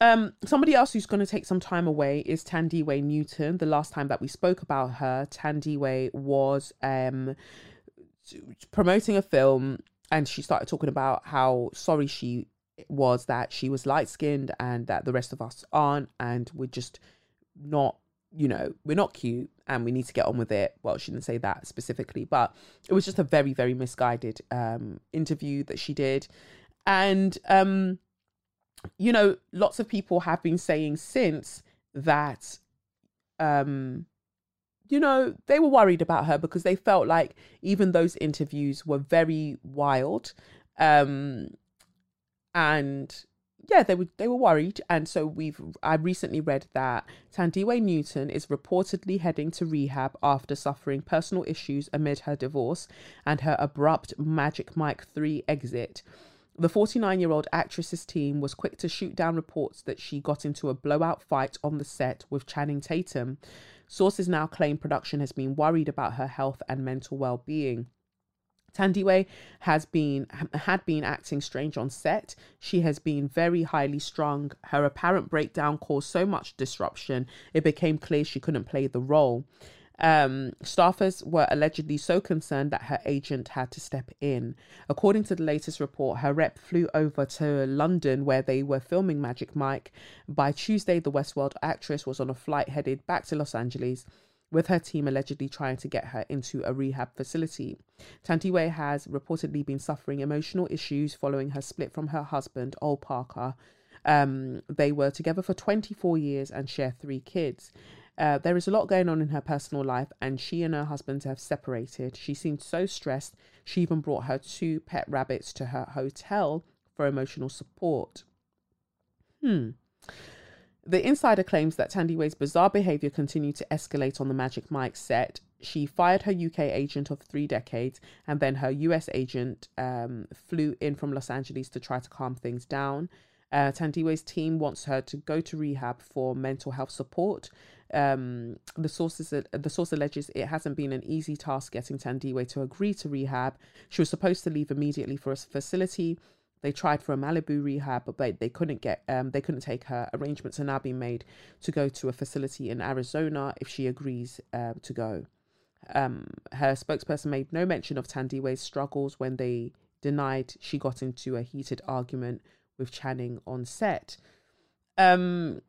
A: Um, somebody else who's going to take some time away is Thandiwe Newton. The last time that we spoke about her, Thandiwe was um, promoting a film and she started talking about how sorry she was that she was light skinned and that the rest of us aren't, and we're just not you know, we're not cute and we need to get on with it. Well, she didn't say that specifically, but it was just a very, very misguided um, interview that she did. And, um, you know, lots of people have been saying since that, um, you know, they were worried about her because they felt like even those interviews were very wild. Um, and yeah, they were they were worried, and so we've I recently read that Thandiwe Newton is reportedly heading to rehab after suffering personal issues amid her divorce and her abrupt Magic Mike 3 exit. The 49 year old actress's team was quick to shoot down reports that she got into a blowout fight on the set with Channing Tatum. Sources now claim production has been worried about her health and mental well being. Thandiwe has been had been acting strange on set. She has been very highly strung. Her apparent breakdown caused so much disruption, it became clear she couldn't play the role. Um, staffers were allegedly so concerned that her agent had to step in. According to the latest report, her rep flew over to London where they were filming Magic Mike. By Tuesday, the Westworld actress was on a flight headed back to Los Angeles with her team allegedly trying to get her into a rehab facility. Thandiwe has reportedly been suffering emotional issues following her split from her husband, Ol Parker. Um, they were together for 24 years and share three kids. Uh, there is a lot going on in her personal life, and she and her husband have separated. She seemed so stressed, she even brought her two pet rabbits to her hotel for emotional support. Hmm. The insider claims that Thandiwe's bizarre behavior continued to escalate on the Magic Mike set. She fired her UK agent of three decades, and then her US agent um, flew in from Los Angeles to try to calm things down. Uh, Thandiwe's team wants her to go to rehab for mental health support. Um, the sources the source alleges it hasn't been an easy task getting Thandiwe to agree to rehab. She was supposed to leave immediately for a facility They tried for a Malibu rehab, but they, they couldn't get um they couldn't take her. Arrangements are now being made to go to a facility in Arizona if she agrees uh, to go. Um, her spokesperson made no mention of Thandiwe's struggles when they denied she got into a heated argument with Channing on set. Um,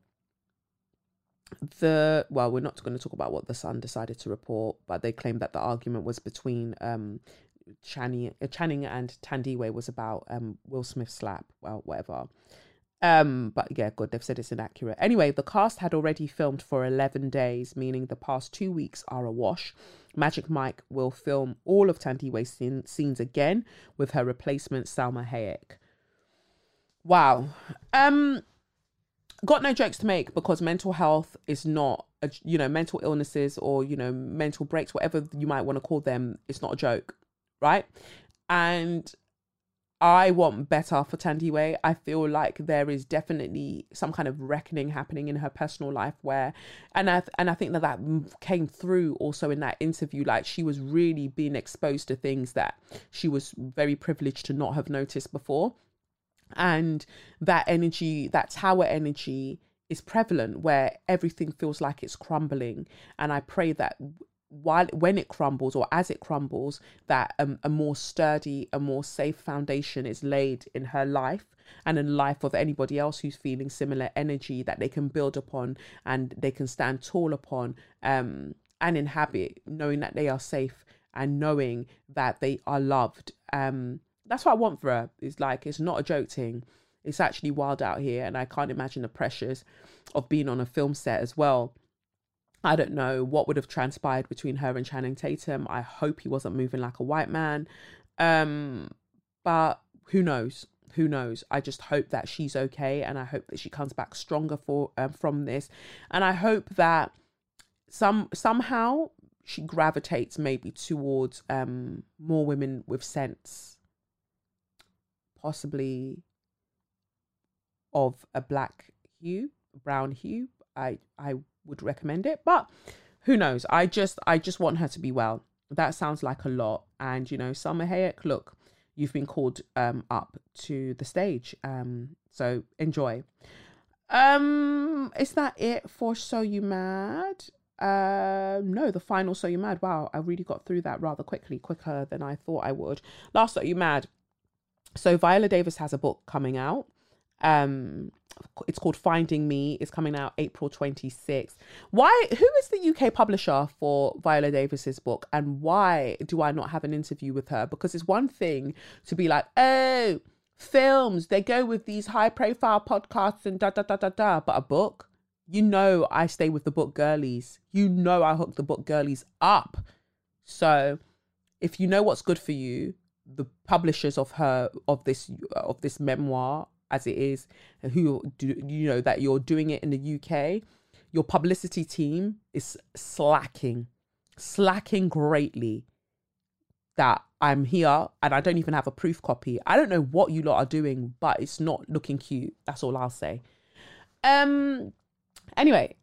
A: the well, we're not going to talk about what the Sun decided to report, but they claimed that the argument was between um Channing, uh, Channing and Thandiwe was about um Will Smith slap, well, whatever. Um, but yeah, good, they've said it's inaccurate. Anyway, the cast had already filmed for 11 days, meaning the past two weeks are a wash. Magic Mike will film all of Thandiwe's scene, scenes again with her replacement, Salma Hayek. Wow. Um, got no jokes to make because mental health is not, a, you know, mental illnesses or, you know, mental breaks, whatever you might want to call them, it's not a joke, right? And I want better for Thandiwe. I feel like there is definitely some kind of reckoning happening in her personal life where, and I and I think that that came through also in that interview. Like she was really being exposed to things that she was very privileged to not have noticed before, and that energy, that tower energy, is prevalent where everything feels like it's crumbling. And I pray that while when it crumbles or as it crumbles that um, a more sturdy a more safe foundation is laid in her life and in life of anybody else who's feeling similar energy that they can build upon and they can stand tall upon um, and inhabit knowing that they are safe and knowing that they are loved. Um, that's what i want for her. It's like it's not a joke thing. It's actually wild out here and i can't imagine the pressures of being on a film set as well I don't know what would have transpired between her and Channing Tatum. I hope he wasn't moving like a white man. Um, but who knows? Who knows? I just hope that she's okay, and I hope that she comes back stronger for um, from this, and I hope that some somehow she gravitates maybe towards um more women with sense, possibly of a black hue, brown hue. I I would recommend it, but who knows? I just I just want her to be well. That sounds like a lot. And you know, Salma Hayek, look, you've been called um up to the stage. Um, so enjoy. Um, is that it for So You Mad? Uh, no, the final So You Mad. Wow, I really got through that rather quickly, quicker than I thought I would. Last So You Mad. So Viola Davis has a book coming out. Um, it's called Finding Me. It's coming out April 26th. Why? Who is the UK publisher for Viola Davis's book, and why do I not have an interview with her? Because it's one thing to be like, oh, films they go with these high profile podcasts and da da da da da, but a book. You know, I stay with the book girlies. You know, I hook the book girlies up. So, if you know what's good for you, the publishers of her of this of this memoir as it is who do you know that you're doing it in the UK your publicity team is slacking slacking greatly that I'm here and I don't even have a proof copy. I don't know what you lot are doing, but it's not looking cute. That's all I'll say. Um anyway,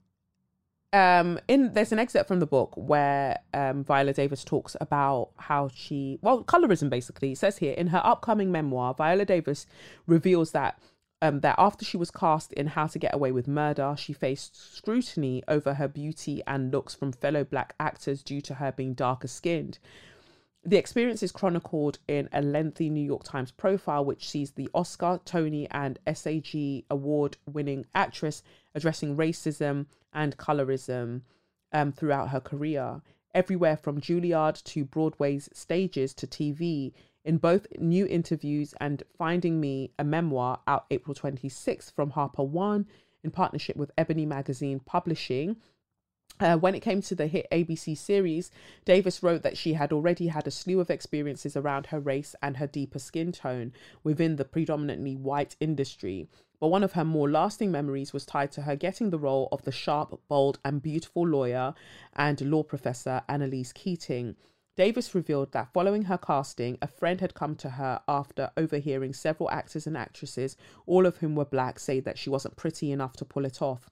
A: um in there's an excerpt from the book where um Viola Davis talks about how she well colorism basically it says here in her upcoming memoir Viola Davis reveals that um, that after she was cast in How to Get Away with Murder, she faced scrutiny over her beauty and looks from fellow black actors due to her being darker skinned. The experience is chronicled in a lengthy New York Times profile, which sees the Oscar, Tony, and SAG award winning actress addressing racism and colorism um, throughout her career. Everywhere from Juilliard to Broadway's stages to TV, in both new interviews and Finding Me, a memoir out April 26th from Harper One in partnership with Ebony Magazine Publishing. Uh, when it came to the hit ABC series, Davis wrote that she had already had a slew of experiences around her race and her deeper skin tone within the predominantly white industry. But one of her more lasting memories was tied to her getting the role of the sharp, bold, and beautiful lawyer and law professor Annalise Keating. Davis revealed that following her casting, a friend had come to her after overhearing several actors and actresses, all of whom were black, say that she wasn't pretty enough to pull it off.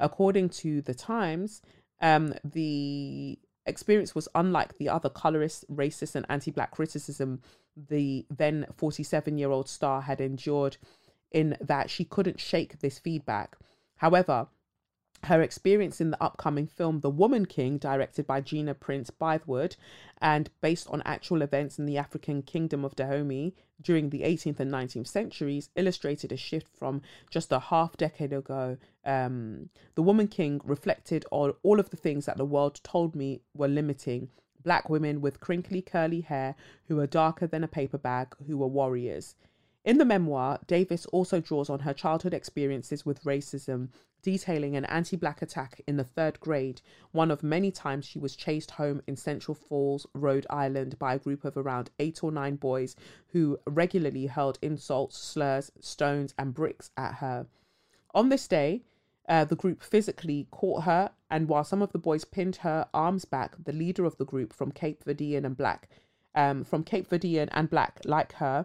A: According to the Times, um, the experience was unlike the other colorist, racist, and anti black criticism the then 47 year old star had endured, in that she couldn't shake this feedback. However, her experience in the upcoming film The Woman King, directed by Gina Prince Bythewood and based on actual events in the African kingdom of Dahomey during the 18th and 19th centuries, illustrated a shift from just a half decade ago. Um, the Woman King reflected on all of the things that the world told me were limiting. Black women with crinkly curly hair who were darker than a paper bag, who were warriors. In the memoir, Davis also draws on her childhood experiences with racism, detailing an anti black attack in the third grade, one of many times she was chased home in Central Falls, Rhode Island, by a group of around eight or nine boys who regularly hurled insults, slurs, stones, and bricks at her. On this day, uh, the group physically caught her, and while some of the boys pinned her arms back, the leader of the group from Cape Verdean and Black, um, from Cape Verdean and Black, like her,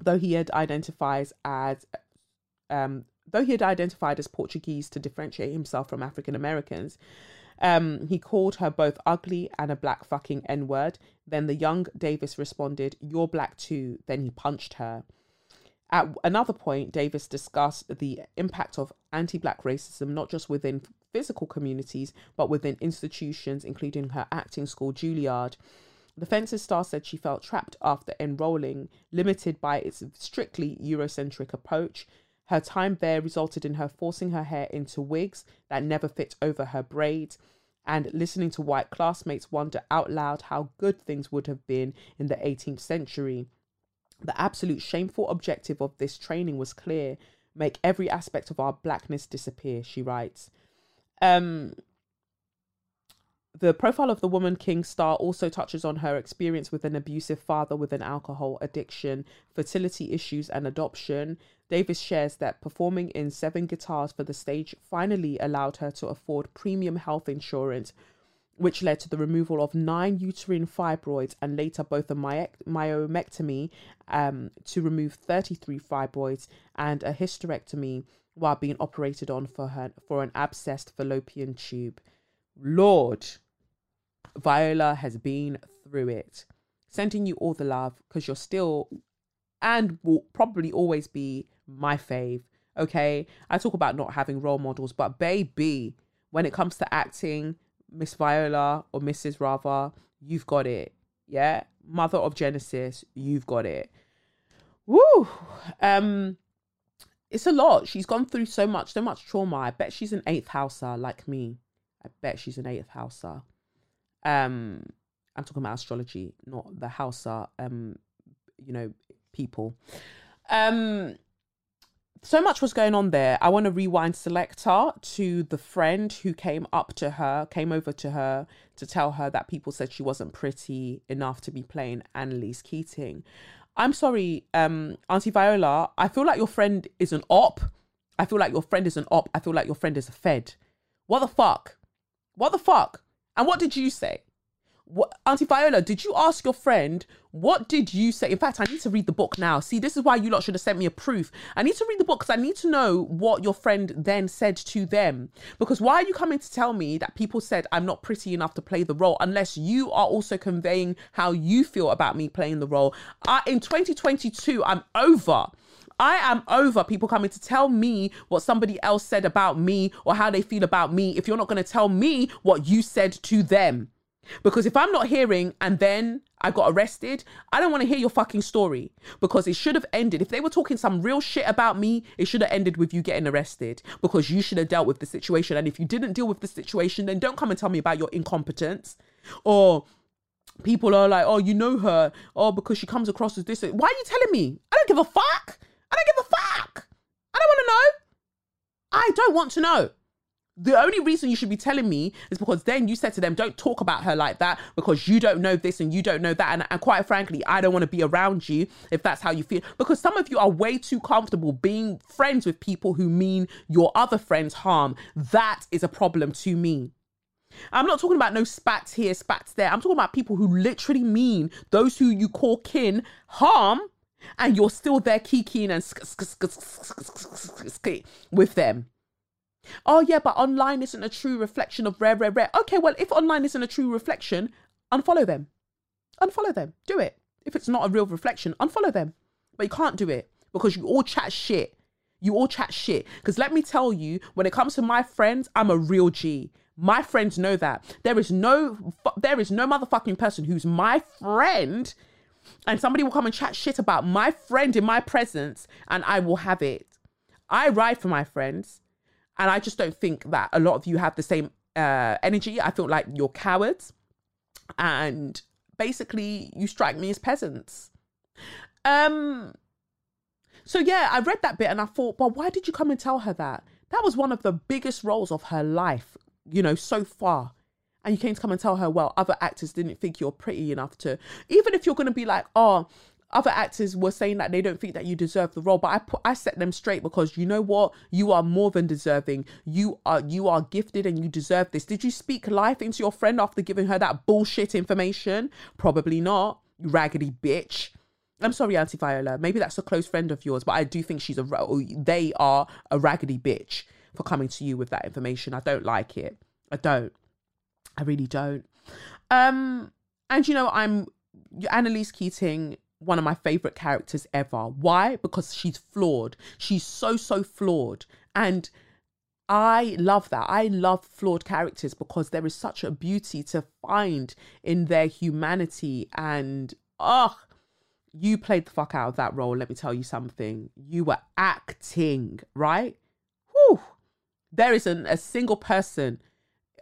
A: though he had identifies as um, though he had identified as Portuguese to differentiate himself from African Americans, um, he called her both ugly and a black fucking N word. Then the young Davis responded, You're black too. Then he punched her. At another point, Davis discussed the impact of anti black racism, not just within physical communities, but within institutions, including her acting school, Juilliard. The Fences star said she felt trapped after enrolling, limited by its strictly Eurocentric approach. Her time there resulted in her forcing her hair into wigs that never fit over her braids, and listening to white classmates wonder out loud how good things would have been in the 18th century. The absolute shameful objective of this training was clear make every aspect of our blackness disappear, she writes. Um, the profile of the woman king star also touches on her experience with an abusive father with an alcohol addiction, fertility issues, and adoption. Davis shares that performing in seven guitars for the stage finally allowed her to afford premium health insurance, which led to the removal of nine uterine fibroids and later both a my- myomectomy um, to remove 33 fibroids and a hysterectomy while being operated on for her for an abscessed fallopian tube. Lord, Viola has been through it. Sending you all the love because you're still and will probably always be my fave. Okay. I talk about not having role models, but baby, when it comes to acting, Miss Viola or Mrs. Rather, you've got it. Yeah. Mother of Genesis, you've got it. Woo. Um, it's a lot. She's gone through so much, so much trauma. I bet she's an eighth houser like me. I bet she's an eighth houser. Um, I'm talking about astrology, not the Hausa, um, you know, people. Um, so much was going on there. I want to rewind selector to the friend who came up to her, came over to her to tell her that people said she wasn't pretty enough to be playing Annalise Keating. I'm sorry, um, Auntie Viola. I feel like your friend is an op. I feel like your friend is an op. I feel like your friend is a fed. What the fuck? What the fuck? And what did you say? What, Auntie Viola, did you ask your friend, what did you say? In fact, I need to read the book now. See, this is why you lot should have sent me a proof. I need to read the book because I need to know what your friend then said to them. Because why are you coming to tell me that people said I'm not pretty enough to play the role unless you are also conveying how you feel about me playing the role? I, in 2022, I'm over. I am over people coming to tell me what somebody else said about me or how they feel about me if you're not going to tell me what you said to them. Because if I'm not hearing and then I got arrested, I don't want to hear your fucking story because it should have ended. If they were talking some real shit about me, it should have ended with you getting arrested because you should have dealt with the situation. And if you didn't deal with the situation, then don't come and tell me about your incompetence or people are like, oh, you know her, oh, because she comes across as this. Why are you telling me? I don't give a fuck. I don't give a fuck. I don't want to know. I don't want to know. The only reason you should be telling me is because then you said to them, don't talk about her like that because you don't know this and you don't know that. And, and quite frankly, I don't want to be around you if that's how you feel. Because some of you are way too comfortable being friends with people who mean your other friends harm. That is a problem to me. I'm not talking about no spats here, spats there. I'm talking about people who literally mean those who you call kin harm and you're still there kikiing and with them. Oh yeah, but online isn't a true reflection of rare, rare, rare. Okay, well, if online isn't a true reflection, unfollow them. Unfollow them. Do it. if it's not a real reflection, unfollow them. But you can't do it because you all chat shit. You all chat shit. Because let me tell you, when it comes to my friends, I'm a real G. My friends know that. There is no there is no motherfucking person who's my friend and somebody will come and chat shit about my friend in my presence and I will have it. I ride for my friends and I just don't think that a lot of you have the same uh, energy. I feel like you're cowards and basically you strike me as peasants. Um so yeah, I read that bit and I thought, well, why did you come and tell her that? That was one of the biggest roles of her life, you know, so far. And you came to come and tell her, well, other actors didn't think you're pretty enough to, even if you're going to be like, oh, other actors were saying that they don't think that you deserve the role, but I put, I set them straight because you know what, you are more than deserving. You are you are gifted and you deserve this. Did you speak life into your friend after giving her that bullshit information? Probably not. You raggedy bitch. I'm sorry, Auntie Viola. Maybe that's a close friend of yours, but I do think she's a oh, they are a raggedy bitch for coming to you with that information. I don't like it. I don't. I really don't. Um, and you know, I'm Annalise Keating, one of my favorite characters ever. Why? Because she's flawed. She's so so flawed, and I love that. I love flawed characters because there is such a beauty to find in their humanity and oh you played the fuck out of that role. Let me tell you something. You were acting, right? Whew. There isn't a single person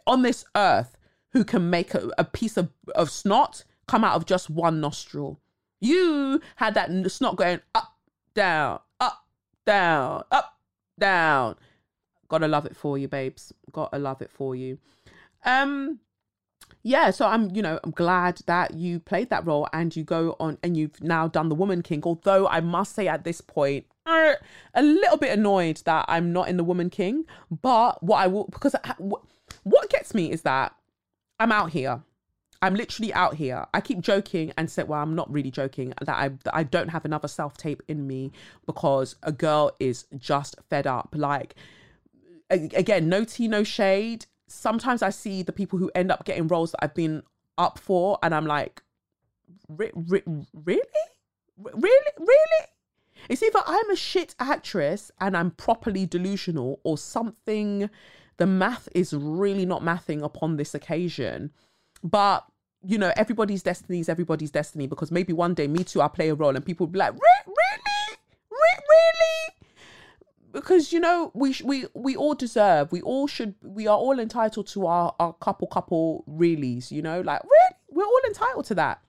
A: on this earth who can make a, a piece of, of snot come out of just one nostril. You had that snot going up, down, up, down, up, down. Gotta love it for you, babes. Gotta love it for you. Um, yeah, so I'm, you know, I'm glad that you played that role and you go on and you've now done the Woman King. Although I must say at this point, uh, a little bit annoyed that I'm not in the Woman King. But what I will, because I, what gets me is that I'm out here. I'm literally out here. I keep joking and say, well, I'm not really joking that I that I don't have another self tape in me because a girl is just fed up. Like again, no tea, no shade sometimes I see the people who end up getting roles that I've been up for, and I'm like, re- re- really, really, really. It's either I'm a shit actress and I'm properly delusional, or something. The math is really not mathing upon this occasion, but you know, everybody's destiny is everybody's destiny because maybe one day me too, I'll play a role and people will be like, Re- really, Re- really? Because you know we we we all deserve we all should we are all entitled to our our couple couple reallys you know like really? We're all entitled to that.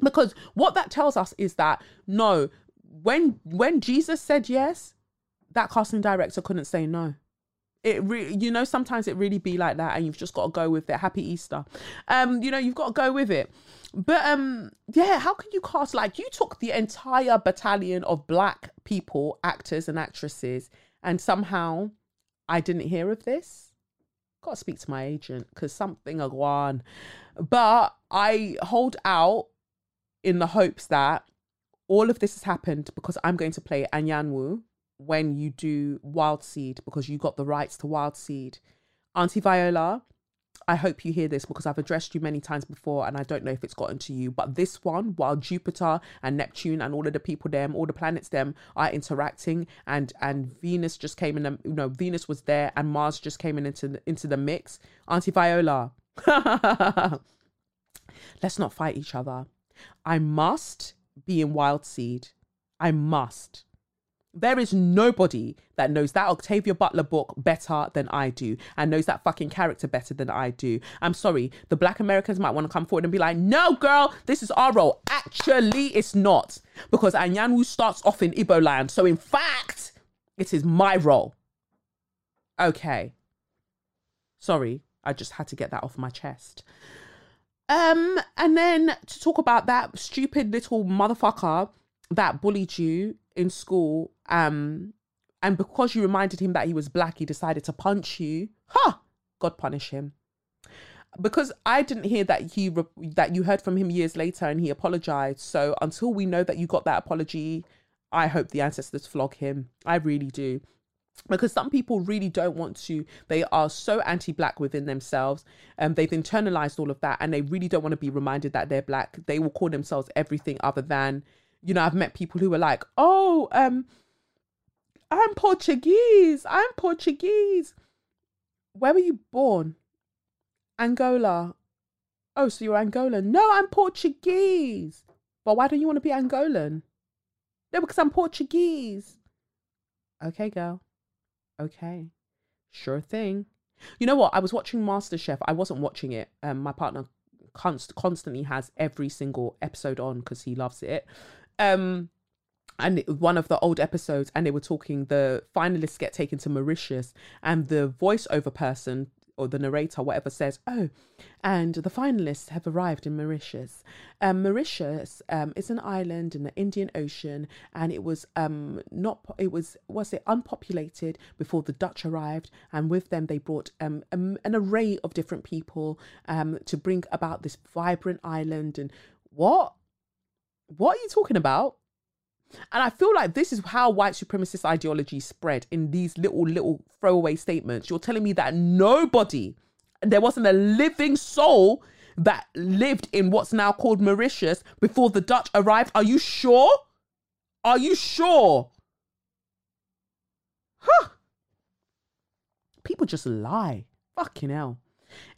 A: Because what that tells us is that no when when jesus said yes that casting director couldn't say no it really you know sometimes it really be like that and you've just got to go with it. Happy easter. Um you know you've got to go with it. But um yeah how can you cast like you took the entire battalion of black people actors and actresses and somehow i didn't hear of this? Got to speak to my agent because something a gone but i hold out in the hopes that all of this has happened because i'm going to play anyanwu when you do Wild Seed because you got the rights to Wild Seed. Auntie Viola, I hope you hear this because I've addressed you many times before and I don't know if it's gotten to you. But this one, while Jupiter and Neptune and all of the people them, all the planets them are interacting and and Venus just came in, you know, Venus was there and Mars just came in into the, into the mix. Auntie Viola, let's not fight each other. I must be in Wild Seed. I must. There is nobody that knows that Octavia Butler book better than I do and knows that fucking character better than I do. I'm sorry, the black Americans might want to come forward and be like, no, girl, this is our role. Actually, it's not because Anyanwu starts off in Ibo land. So, in fact, it is my role. Okay. Sorry, I just had to get that off my chest. Um, and then to talk about that stupid little motherfucker that bullied you in school, um, and because you reminded him that he was black, he decided to punch you. Ha! Huh, God punish him. Because I didn't hear that he re- that you heard from him years later and he apologized. So until we know that you got that apology, I hope the ancestors flog him. I really do. because some people really don't want to they are so anti-black within themselves and they've internalized all of that and they really don't want to be reminded that they're black they will call themselves everything other than you know i've met people who were like oh um i'm portuguese i'm portuguese where were you born angola oh so you're angolan no i'm portuguese but why don't you want to be angolan no because i'm portuguese okay girl okay, sure thing. You know what? I was watching MasterChef. I wasn't watching it. Um, my partner const- constantly has every single episode on because he loves it. Um, and one of the old episodes, and they were talking. The finalists get taken to Mauritius, and the voiceover person or the narrator, whatever, says, "Oh, and the finalists have arrived in Mauritius. Um, Mauritius um, is an island in the Indian Ocean, and it was um not it was was it unpopulated before the Dutch arrived, and with them they brought um an array of different people um to bring about this vibrant island. And what, what are you talking about?" And I feel like this is how white supremacist ideology spread in these little, little throwaway statements. You're telling me that nobody, there wasn't a living soul that lived in what's now called Mauritius before the Dutch arrived. Are you sure? Are you sure? Huh. People just lie. Fucking hell.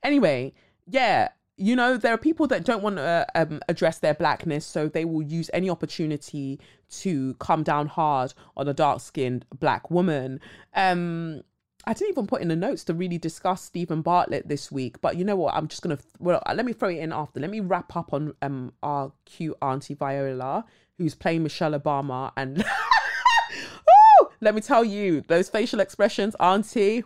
A: Anyway, yeah, you know, there are people that don't want to um, address their blackness, so they will use any opportunity to come down hard on a dark skinned black woman. Um, I didn't even put in the notes to really discuss Steven Bartlett this week, but you know what? I'm just gonna well, let me throw it in after. Let me wrap up on um our cute auntie Viola, who's playing Michelle Obama, and let me tell you, those facial expressions, auntie.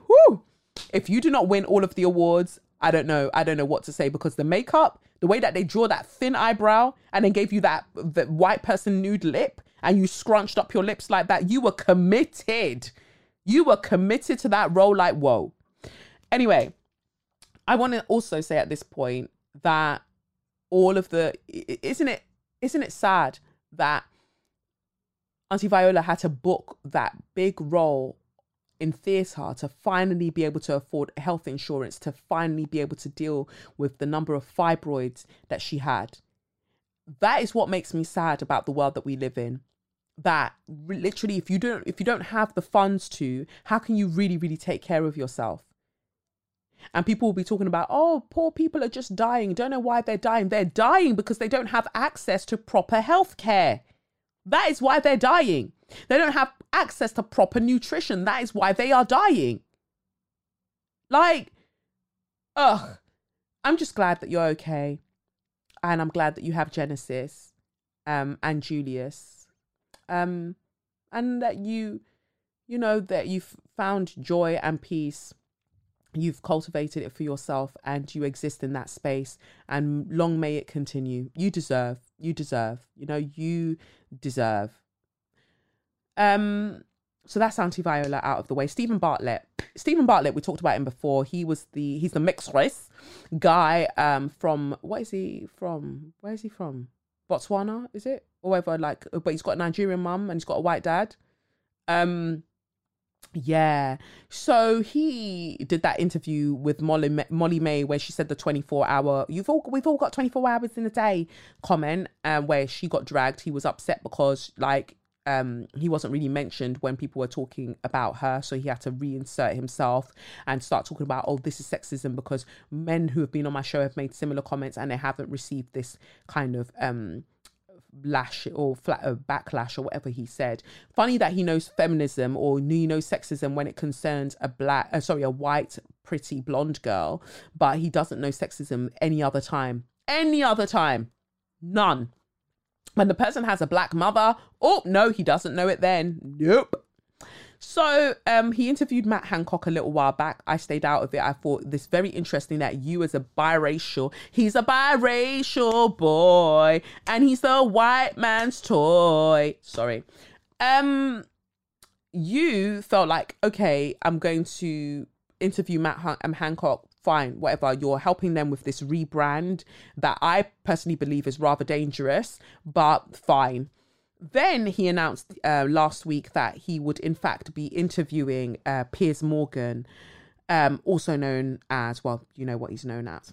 A: If you do not win all of the awards, I don't know. I don't know what to say because the makeup, the way that they draw that thin eyebrow and then gave you that the white person nude lip and you scrunched up your lips like that, you were committed. You were committed to that role like whoa. Anyway, I want to also say at this point that all of the isn't it isn't it sad that Auntie Viola had to book that big role in theatre to finally be able to afford health insurance, to finally be able to deal with the number of fibroids that she had. That is what makes me sad about the world that we live in. That literally, if you don't, if you don't have the funds to, how can you really, really take care of yourself? And people will be talking about, oh, poor people are just dying. Don't know why they're dying. They're dying because they don't have access to proper health care. That is why they're dying. They don't have access to proper nutrition. That is why they are dying. Like, ugh. I'm just glad that you're okay. And I'm glad that you have Genesis um, and Julius. Um, and that you, you know, that you've found joy and peace. You've cultivated it for yourself and you exist in that space. And long may it continue. You deserve, you deserve, you know, you deserve um, so that's Auntie Viola out of the way. Steven Bartlett. Steven Bartlett, we talked about him before. He was the he's the mixed race guy um from what is he from? Where is he from? Botswana, is it? Or whatever, like but he's got a Nigerian mum and he's got a white dad. Um yeah. So he did that interview with Molly Molly-Mae where she said the 24 hour you've all we've all got 24 hours in a day comment um, where she got dragged. He was upset because like um he wasn't really mentioned when people were talking about her so he had to reinsert himself and start talking about oh this is sexism because men who have been on my show have made similar comments and they haven't received this kind of um lash or flat uh, backlash or whatever he said funny that he knows feminism or he knows sexism when it concerns a black uh, sorry a white pretty blonde girl but he doesn't know sexism any other time any other time none when the person has a black mother, oh no, he doesn't know it then. Nope. So um, he interviewed Matt Hancock a little while back. I stayed out of it. I thought this very interesting that you as a biracial, he's a biracial boy, and he's the white man's toy. Sorry. Um, you felt like okay, I'm going to interview Matt Han- um, Hancock fine, whatever. You're helping them with this rebrand that I personally believe is rather dangerous, but fine. Then he announced uh, last week that he would, in fact, be interviewing uh, Piers Morgan, um, also known as, well, you know what he's known as.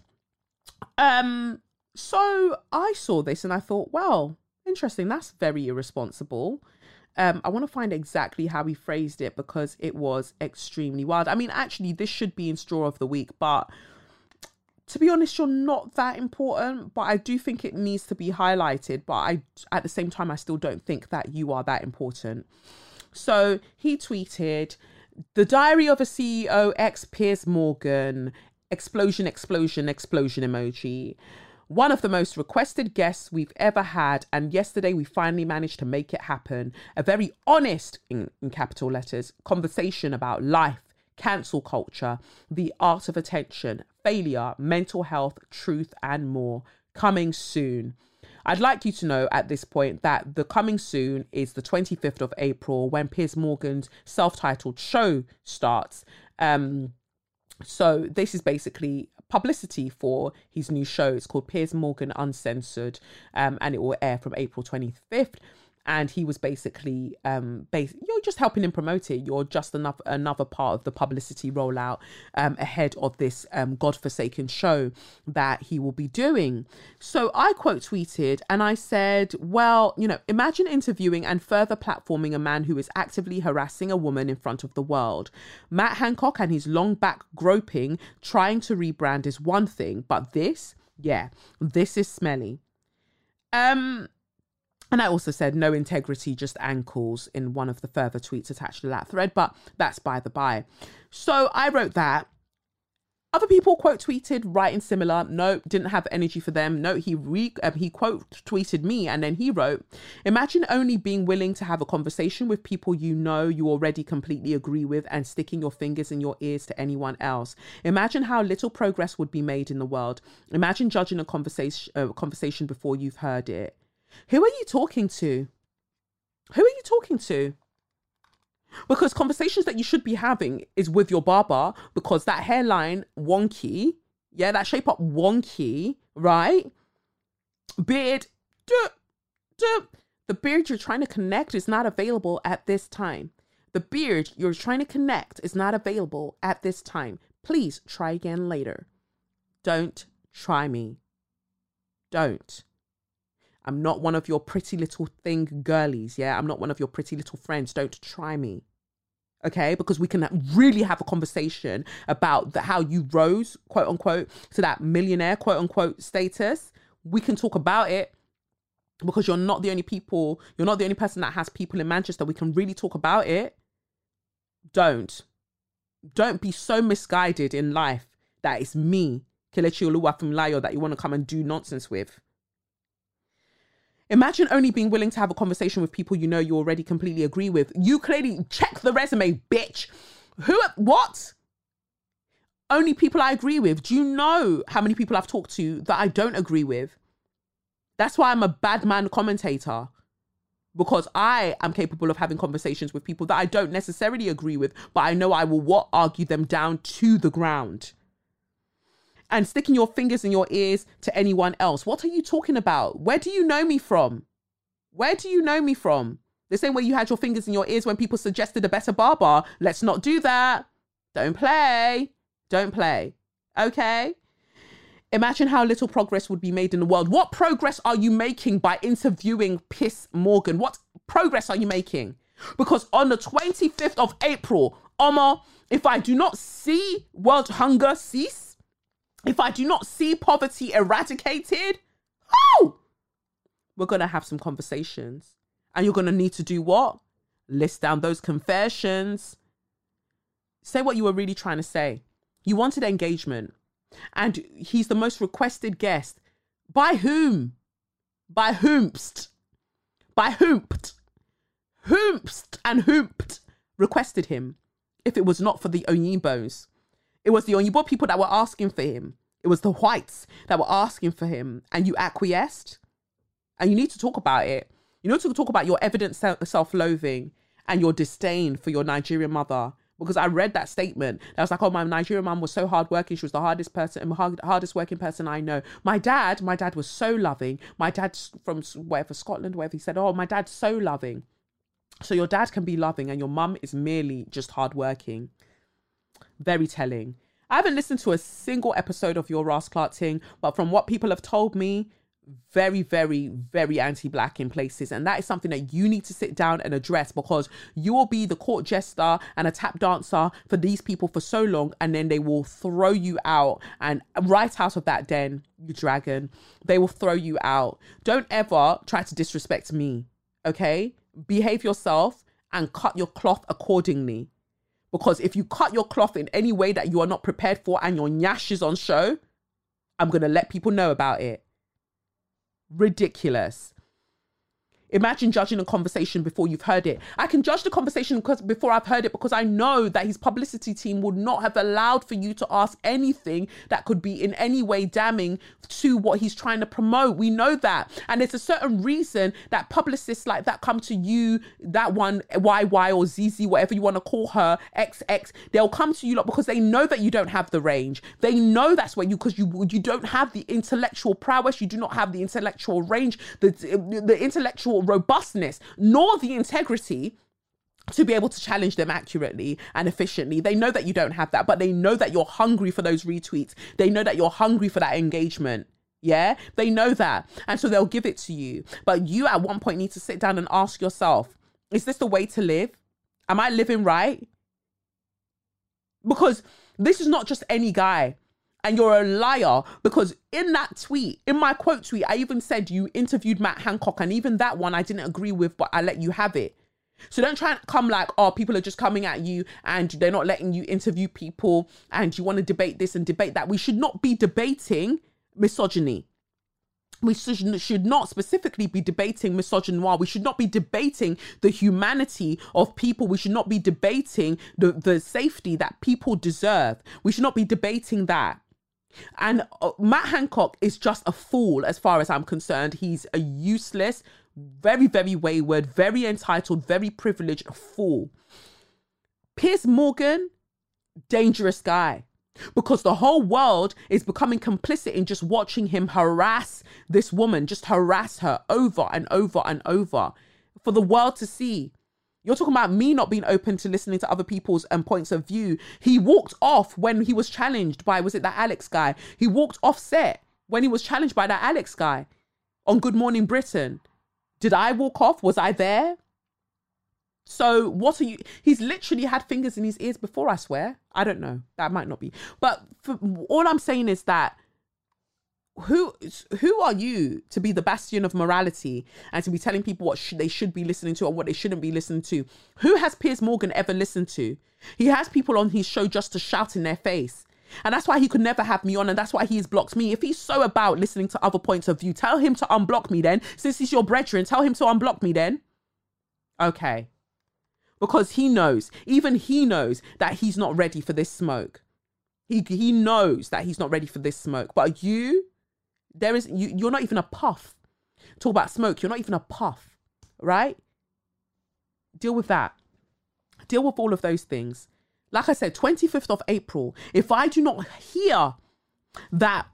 A: Um, so I saw this and I thought, well, interesting. That's very irresponsible. Um, I want to find exactly how he phrased it because it was extremely wild. I mean, actually, this should be in Straw of the Week, but to be honest, you're not that important. But I do think it needs to be highlighted. But I, at the same time, I still don't think that you are that important. So he tweeted, "The Diary of a CEO ex Piers Morgan." Explosion! Explosion! Explosion emoji one of the most requested guests we've ever had. And yesterday we finally managed to make it happen. A very honest, in, in capital letters, conversation about life, cancel culture, the art of attention, failure, mental health, truth, and more. Coming soon. I'd like you to know at this point that the coming soon is the 25th of April when Piers Morgan's self titled show starts. Um, so this is basically publicity for his new show. It's called Piers Morgan Uncensored, um, and it will air from April 25th and he was basically um bas- you're just helping him promote it. You're just enough another part of the publicity rollout um ahead of this um godforsaken show that he will be doing. So i quote tweeted and i said well you know imagine interviewing and further platforming a man who is actively harassing a woman in front of the world. Matt hancock and his long back groping trying to rebrand is one thing but this yeah this is smelly. Um and I also said no integrity, just ankles in one of the further tweets attached to that thread, but that's by the by. So I wrote that. Other people quote tweeted writing similar. No, didn't have energy for them. No, he re um, he quote tweeted me and then he wrote, "Imagine only being willing to have a conversation with people you know you already completely agree with and sticking your fingers in your ears to anyone else. Imagine how little progress would be made in the world. Imagine judging a conversation uh, conversation before you've heard it." Who are you talking to? Who are you talking to? Because conversations that you should be having is with your barber because that hairline wonky, yeah, that shape up wonky, right? Beard, duh, duh. the beard you're trying to connect is not available at this time. The beard you're trying to connect is not available at this time. Please try again later. Don't try me. Don't. I'm not one of your pretty little thing girlies. Yeah. I'm not one of your pretty little friends. Don't try me. Okay. Because we can really have a conversation about the, how you rose, quote unquote, to that millionaire, quote unquote, status. We can talk about it because you're not the only people, you're not the only person that has people in Manchester. We can really talk about it. Don't. Don't be so misguided in life that it's me, Kelechi Oluwafumlayo, that you want to come and do nonsense with. Imagine only being willing to have a conversation with people you know you already completely agree with. You clearly check the resume, bitch. Who, what? Only people I agree with. Do you know how many people I've talked to that I don't agree with? That's why I'm a bad man commentator. Because I am capable of having conversations with people that I don't necessarily agree with, but I know I will what argue them down to the ground and sticking your fingers in your ears to anyone else. What are you talking about? Where do you know me from? Where do you know me from? The same way you had your fingers in your ears when people suggested a better barber. Let's not do that. Don't play. Don't play. Okay? Imagine how little progress would be made in the world. What progress are you making by interviewing Piss Morgan? What progress are you making? Because on the 25th of April, Omar, if I do not see world hunger cease, if I do not see poverty eradicated, oh, we're going to have some conversations. And you're going to need to do what? List down those confessions. Say what you were really trying to say. You wanted engagement. And he's the most requested guest. By whom? By whomst? By whompt? Whomst and whompt requested him if it was not for the Oyinbos. It was the Oyibo people that were asking for him. It was the whites that were asking for him, and you acquiesced. And you need to talk about it. You need to talk about your evident self loathing and your disdain for your Nigerian mother because I read that statement. I was like, oh, my Nigerian mom was so hardworking. She was the hardest person, hard, hardest working person I know. My dad, my dad was so loving. My dad's from wherever, Scotland, wherever. He said, oh, my dad's so loving. So your dad can be loving and your mum is merely just hardworking. Very telling. I haven't listened to a single episode of your Ross Clark thing, but from what people have told me, very, very, very anti black in places. And that is something that you need to sit down and address because you will be the court jester and a tap dancer for these people for so long. And then they will throw you out and right out of that den, you dragon. They will throw you out. Don't ever try to disrespect me. Okay? Behave yourself and cut your cloth accordingly. Because if you cut your cloth in any way that you are not prepared for and your nyash is on show, I'm going to let people know about it ridiculous. Imagine judging a conversation before you've heard it. I can judge the conversation because before I've heard it because I know that his publicity team would not have allowed for you to ask anything that could be in any way damning to what he's trying to promote. We know that. And there's a certain reason that publicists like that come to you, that one YY or ZZ, whatever you want to call her, XX, they'll come to you lot because they know that you don't have the range. They know that's where you because you you don't have the intellectual prowess, you do not have the intellectual range, the the intellectual robustness nor the integrity to be able to challenge them accurately and efficiently. They know that you don't have that, but they know that you're hungry for those retweets. They know that you're hungry for that engagement. Yeah, they know that. And so they'll give it to you. But you at one point need to sit down and ask yourself is this the way to live? Am I living right? Because this is not just any guy and you're a liar because in that tweet, in my quote tweet, I even said you interviewed Matt Hancock, and even that one I didn't agree with, but I let you have it. So don't try and come like, oh, people are just coming at you and they're not letting you interview people and you want to debate this and debate that. We should not be debating misogyny. We should, not specifically be debating misogynoir. We should not be debating the humanity of people. We should not be debating the, the safety that people deserve. We should not be debating that. And uh, Matt Hancock is just a fool as far as I'm concerned. He's a useless, very, very wayward, very entitled, very privileged fool. Piers Morgan, dangerous guy. Because the whole world is becoming complicit in just watching him harass this woman, just harass her over and over and over for the world to see. You're talking about me not being open to listening to other people's um, points of view. He walked off when he was challenged by, was it that Alex guy? He walked off set when he was challenged by that Alex guy on Good Morning Britain. Did I walk off? Was I there? So what are you? He's literally had fingers in his ears before. I swear. I don't know. That might not be. But for, all I'm saying is that who who are you to be the bastion of morality and to be telling people what sh- they should be listening to and what they shouldn't be listening to? Who has Piers Morgan ever listened to? He has people on his show just to shout in their face. And that's why he could never have me on, and that's why he's blocked me. If he's so about listening to other points of view, tell him to unblock me then. Since he's your brethren, tell him to unblock me then. Okay. Because he knows, even he knows that he's not ready for this smoke. He he knows that he's not ready for this smoke. But you, there is you you're not even a puff. Talk about smoke, you're not even a puff, right? Deal with that. Deal with all of those things. Like I said, 25th of April, if I do not hear that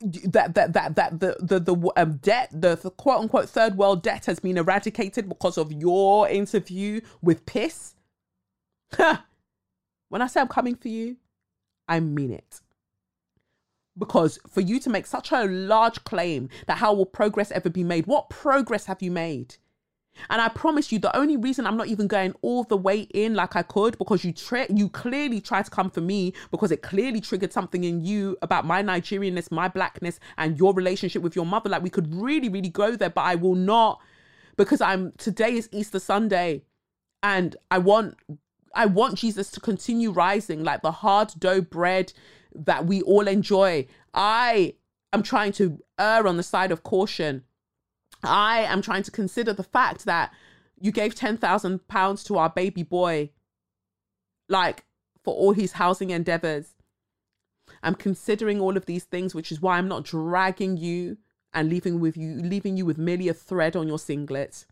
A: that that that that the the the um, debt the, the quote unquote third world debt has been eradicated because of your interview with piss when i say i'm coming for you i mean it because for you to make such a large claim that how will progress ever be made what progress have you made and I promise you, the only reason I'm not even going all the way in like I could because you tra- you clearly tried to come for me because it clearly triggered something in you about my Nigerianness, my blackness, and your relationship with your mother. Like we could really, really go there, but I will not because I'm today is Easter Sunday, and I want I want Jesus to continue rising like the hard dough bread that we all enjoy. I am trying to err on the side of caution. I am trying to consider the fact that you gave £10,000 to our baby boy, like for all his housing endeavors. I'm considering all of these things, which is why I'm not dragging you and leaving with you, leaving you with merely a thread on your singlet.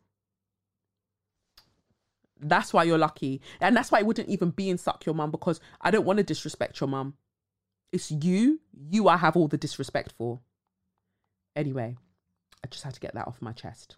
A: That's why you're lucky. And that's why it wouldn't even be in Suck Your Mum because I don't want to disrespect your mum. It's you, you I have all the disrespect for. Anyway, I just had to get that off my chest.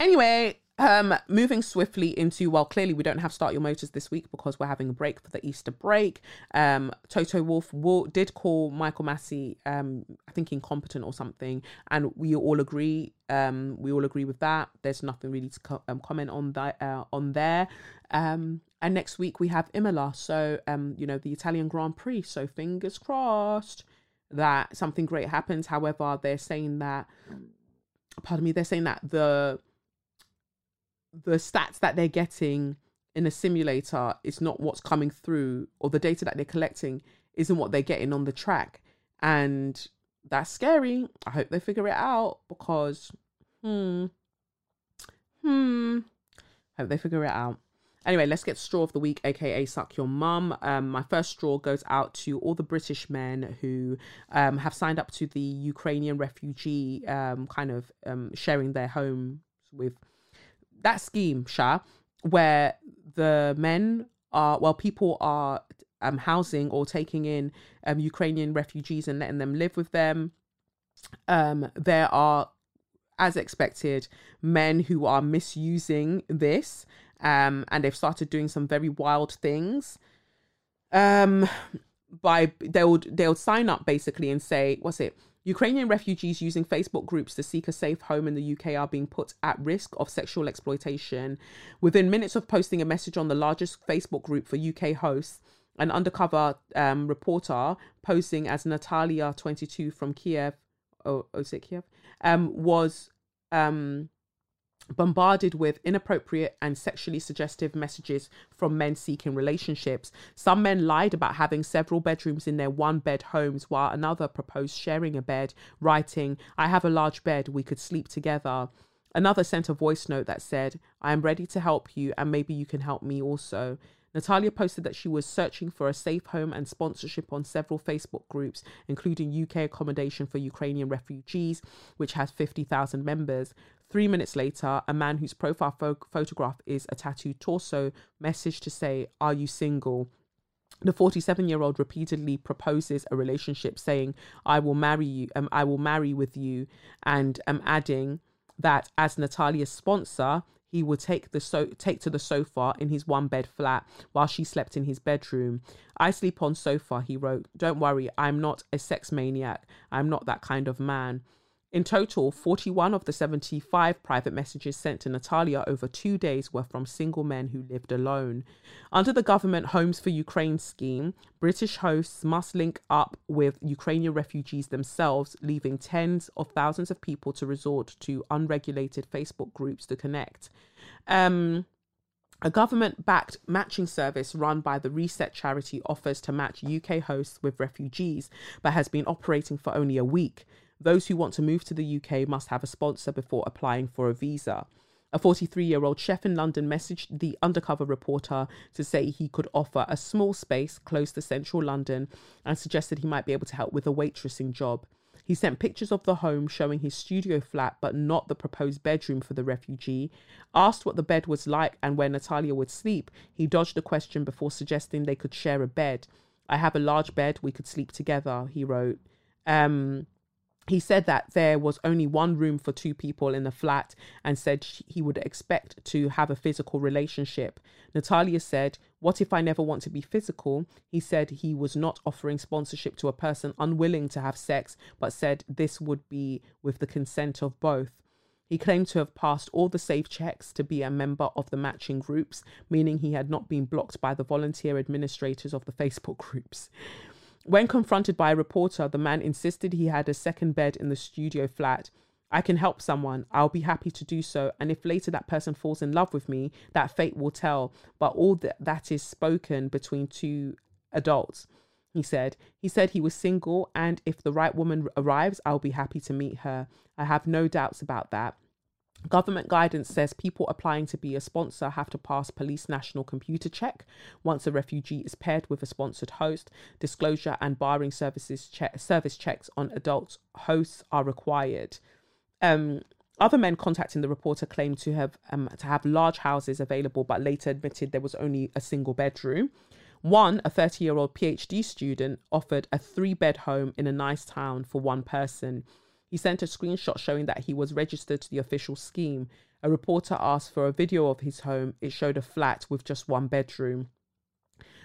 A: Anyway, um, moving swiftly into well, clearly we don't have start your motors this week because we're having a break for the Easter break. Um, Toto Wolff will, did call Michael Masi, um, I think incompetent or something, and we all agree. Um, we all agree with that. There's nothing really to co- um, comment on that uh, on there. Um, and next week we have Imola, so um, you know the Italian Grand Prix. So fingers crossed that something great happens. However, they're saying that, pardon me, they're saying that the the stats that they're getting in a simulator is not what's coming through, or the data that they're collecting isn't what they're getting on the track. And that's scary. I hope they figure it out because, hmm, hmm, hope they figure it out. Anyway, let's get straw of the week, aka suck your mum. Um, my first straw goes out to all the British men who um, have signed up to the Ukrainian refugee um, kind of um, sharing their homes with that scheme, Sha, where the men are well, people are um housing or taking in um Ukrainian refugees and letting them live with them. There are, as expected, men who are misusing this, um, and they've started doing some very wild things. Um, by they'll they'll sign up basically and say, what's it? Ukrainian refugees using Facebook groups to seek a safe home in the UK are being put at risk of sexual exploitation. Within minutes of posting a message on the largest Facebook group for UK hosts, an undercover um, reporter posing as Natalia, 22, from Kiev, oh, oh is it Kiev? Um, was um, bombarded with inappropriate and sexually suggestive messages from men seeking relationships. Some men lied about having several bedrooms in their one bed homes, while another proposed sharing a bed, writing, I have a large bed, we could sleep together. Another sent a voice note that said, I am ready to help you and maybe you can help me also. Natalia posted that she was searching for a safe home and sponsorship on several Facebook groups, including UK Accommodation for Ukrainian Refugees, which has 50,000 members. Three minutes later, a man whose profile pho- photograph is a tattooed torso messaged to say, Are you single? The 47 year old repeatedly proposes a relationship, saying, I will marry you, um, I will marry with you, and um, adding that as Natalia's sponsor, he would take the so take to the sofa in his one bed flat while she slept in his bedroom. I sleep on sofa, he wrote. Don't worry, I'm not a sex maniac. I'm not that kind of man. In total, 41 of the 75 private messages sent to Natalia over two days were from single men who lived alone. Under the government Homes for Ukraine scheme, British hosts must link up with Ukrainian refugees themselves, leaving tens of thousands of people to resort to unregulated Facebook groups to connect. Um, a government backed matching service run by the Reset charity offers to match UK hosts with refugees, but has been operating for only a week. Those who want to move to the UK must have a sponsor before applying for a visa. A 43 year old chef in London messaged the undercover reporter to say he could offer a small space close to central London and suggested he might be able to help with a waitressing job. He sent pictures of the home showing his studio flat, but not the proposed bedroom for the refugee. Asked what the bed was like and where Natalia would sleep, he dodged the question before suggesting they could share a bed. I have a large bed, we could sleep together, he wrote. Um, he said that there was only one room for two people in the flat and said he would expect to have a physical relationship. Natalia said, What if I never want to be physical? He said he was not offering sponsorship to a person unwilling to have sex, but said this would be with the consent of both. He claimed to have passed all the safe checks to be a member of the matching groups, meaning he had not been blocked by the volunteer administrators of the Facebook groups. When confronted by a reporter, the man insisted he had a second bed in the studio flat. I can help someone. I'll be happy to do so. And if later that person falls in love with me, that fate will tell. But all that, is spoken between two adults. He said. He said he was single, and if the right woman arrives, I'll be happy to meet her. I have no doubts about that. Government guidance says people applying to be a sponsor have to pass police national computer check. Once a refugee is paired with a sponsored host, disclosure and barring services che- service checks on adult hosts are required. Um, Other men contacting the reporter claimed to have um, to have large houses available, but later admitted there was only a single bedroom. One, a 30 year old PhD student, offered a three bed home in a nice town for one person. He sent a screenshot showing that he was registered to the official scheme. A reporter asked for a video of his home. It showed a flat with just one bedroom.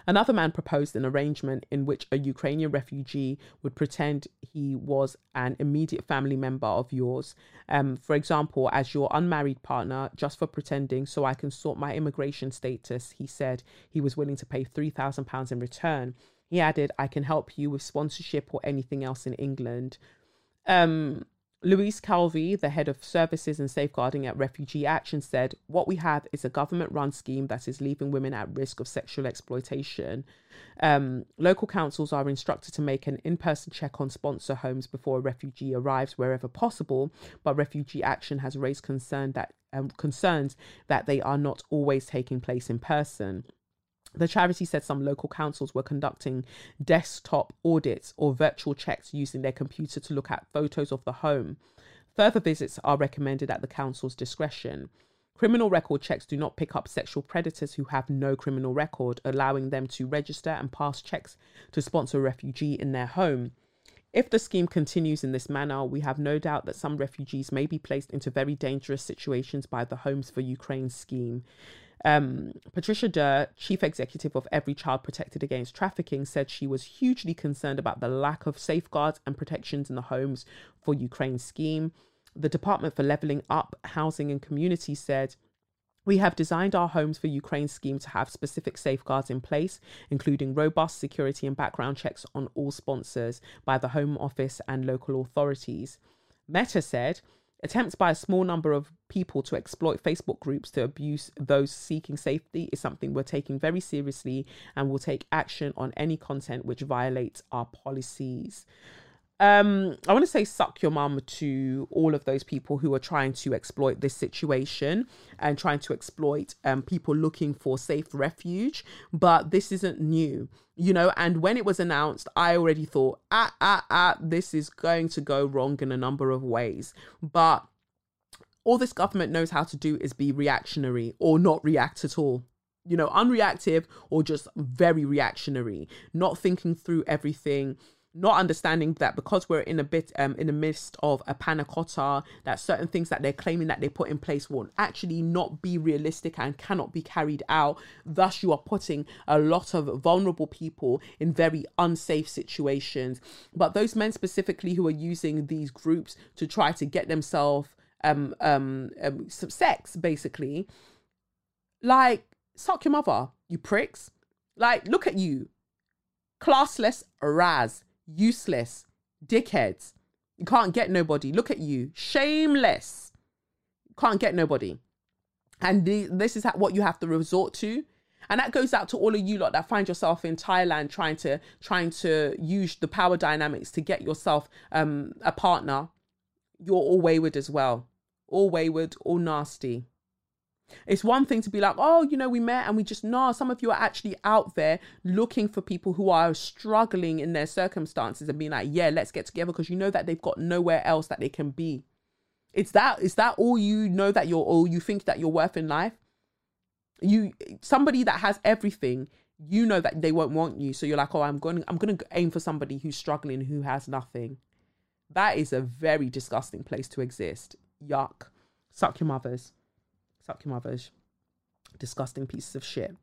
A: Another man proposed an arrangement in which a Ukrainian refugee would pretend he was an immediate family member of yours. Um, for example, as your unmarried partner, just for pretending, so I can sort my immigration status, he said he was willing to pay £3,000 in return. He added, I can help you with sponsorship or anything else in England. Um, Louise Calvey, the head of services and safeguarding at Refugee Action, said, What we have is a government run scheme that is leaving women at risk of sexual exploitation. Um, local councils are instructed to make an in person check on sponsor homes before a refugee arrives wherever possible, but Refugee Action has raised concern that, um, concerns that they are not always taking place in person. The charity said some local councils were conducting desktop audits or virtual checks using their computer to look at photos of the home. Further visits are recommended at the council's discretion. Criminal record checks do not pick up sexual predators who have no criminal record, allowing them to register and pass checks to sponsor a refugee in their home. If the scheme continues in this manner, we have no doubt that some refugees may be placed into very dangerous situations by the Homes for Ukraine scheme. Um, Patricia Durr, chief executive of Every Child Protected Against Trafficking, said she was hugely concerned about the lack of safeguards and protections in the Homes for Ukraine scheme. The Department for Levelling Up Housing and Community said, we have designed our Homes for Ukraine scheme to have specific safeguards in place, including robust security and background checks on all sponsors by the Home Office and local authorities. Meta said, Attempts by a small number of people to exploit Facebook groups to abuse those seeking safety is something we're taking very seriously and will take action on any content which violates our policies. Um, I want to say suck your mum to all of those people who are trying to exploit this situation and trying to exploit um, people looking for safe refuge. But this isn't new, you know. And when it was announced, I already thought, ah, ah, ah, this is going to go wrong in a number of ways. But all this government knows how to do is be reactionary or not react at all you know, unreactive or just very reactionary, not thinking through everything, not understanding that because we're in a bit um in the midst of a panna cotta that certain things that they're claiming that they put in place won't actually not be realistic and cannot be carried out. Thus you are putting a lot of vulnerable people in very unsafe situations. But those men specifically who are using these groups to try to get themselves um um, um some sex basically like suck your mother you pricks. Like look at you. Classless raz useless, dickheads. You can't get nobody. Look at you, shameless. Can't get nobody. And the, this is what you have to resort to. And that goes out to all of you lot that find yourself in Thailand trying to trying to use the power dynamics to get yourself um, a partner. You're all wayward as well. All wayward, all nasty. It's one thing to be like, oh, you know, we met and we just know some of you are actually out there looking for people who are struggling in their circumstances and being like, yeah, let's get together because you know that they've got nowhere else that they can be. It's that is that all you know that you're all you think that you're worth in life? You somebody that has everything, you know that they won't want you. So you're like, oh, I'm going I'm gonna aim for somebody who's struggling, who has nothing. That is a very disgusting place to exist. Yuck. Suck your mothers. Suck your mothers. Disgusting pieces of shit.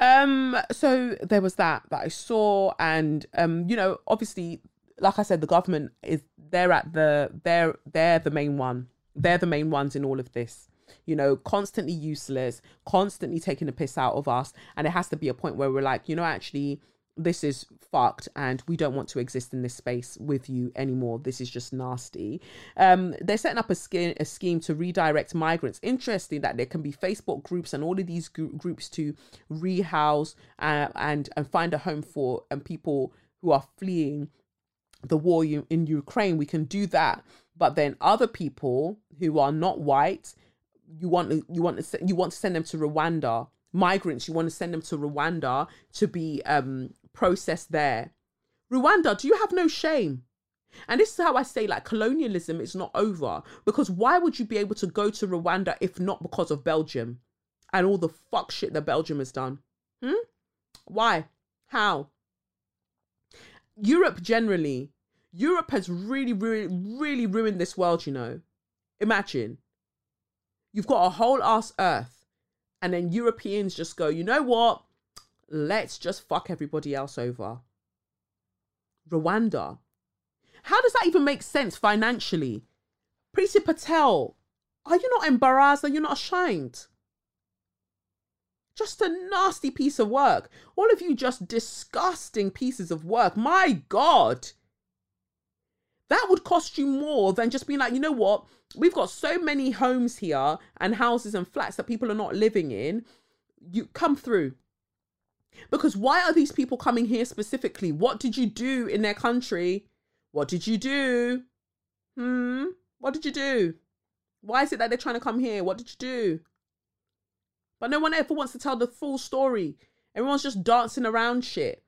A: Um, so there was that that I saw, and um, you know, obviously, like I said, the government is they're at the they're they're the main one. They're the main ones in all of this. You know, constantly useless, constantly taking the piss out of us, and it has to be a point where we're like, you know, actually, this is fucked and we don't want to exist in this space with you anymore. This is just nasty. Um they're setting up a, a scheme to redirect migrants. Interesting that there can be facebook groups and all of these gr- groups to rehouse uh, and and find a home for and people who are fleeing the war in ukraine. We can do that. But then other people who are not white you want you want to you want to send them to rwanda. Migrants you want to send them to rwanda to be um process there. Rwanda, do you have no shame? And this is how I say, like, colonialism is not over. Because why would you be able to go to Rwanda if not because of Belgium and all the fuck shit that Belgium has done? Hmm? Why? How? Europe generally, Europe has really, really, really ruined this world, you know. Imagine. You've got a whole ass earth, and then Europeans just go, you know what? Let's just fuck everybody else over. Rwanda. How does that even make sense financially? Priti Patel, are you not embarrassed? Are you not ashamed? Just a nasty piece of work. All of you just disgusting pieces of work. My God. That would cost you more than just being like, you know what? We've got so many homes here and houses and flats that people are not living in. You come through. Because why are these people coming here specifically? What did you do in their country? What did you do? Hmm? What did you do? Why is it that they're trying to come here? What did you do? But no one ever wants to tell the full story. Everyone's just dancing around shit.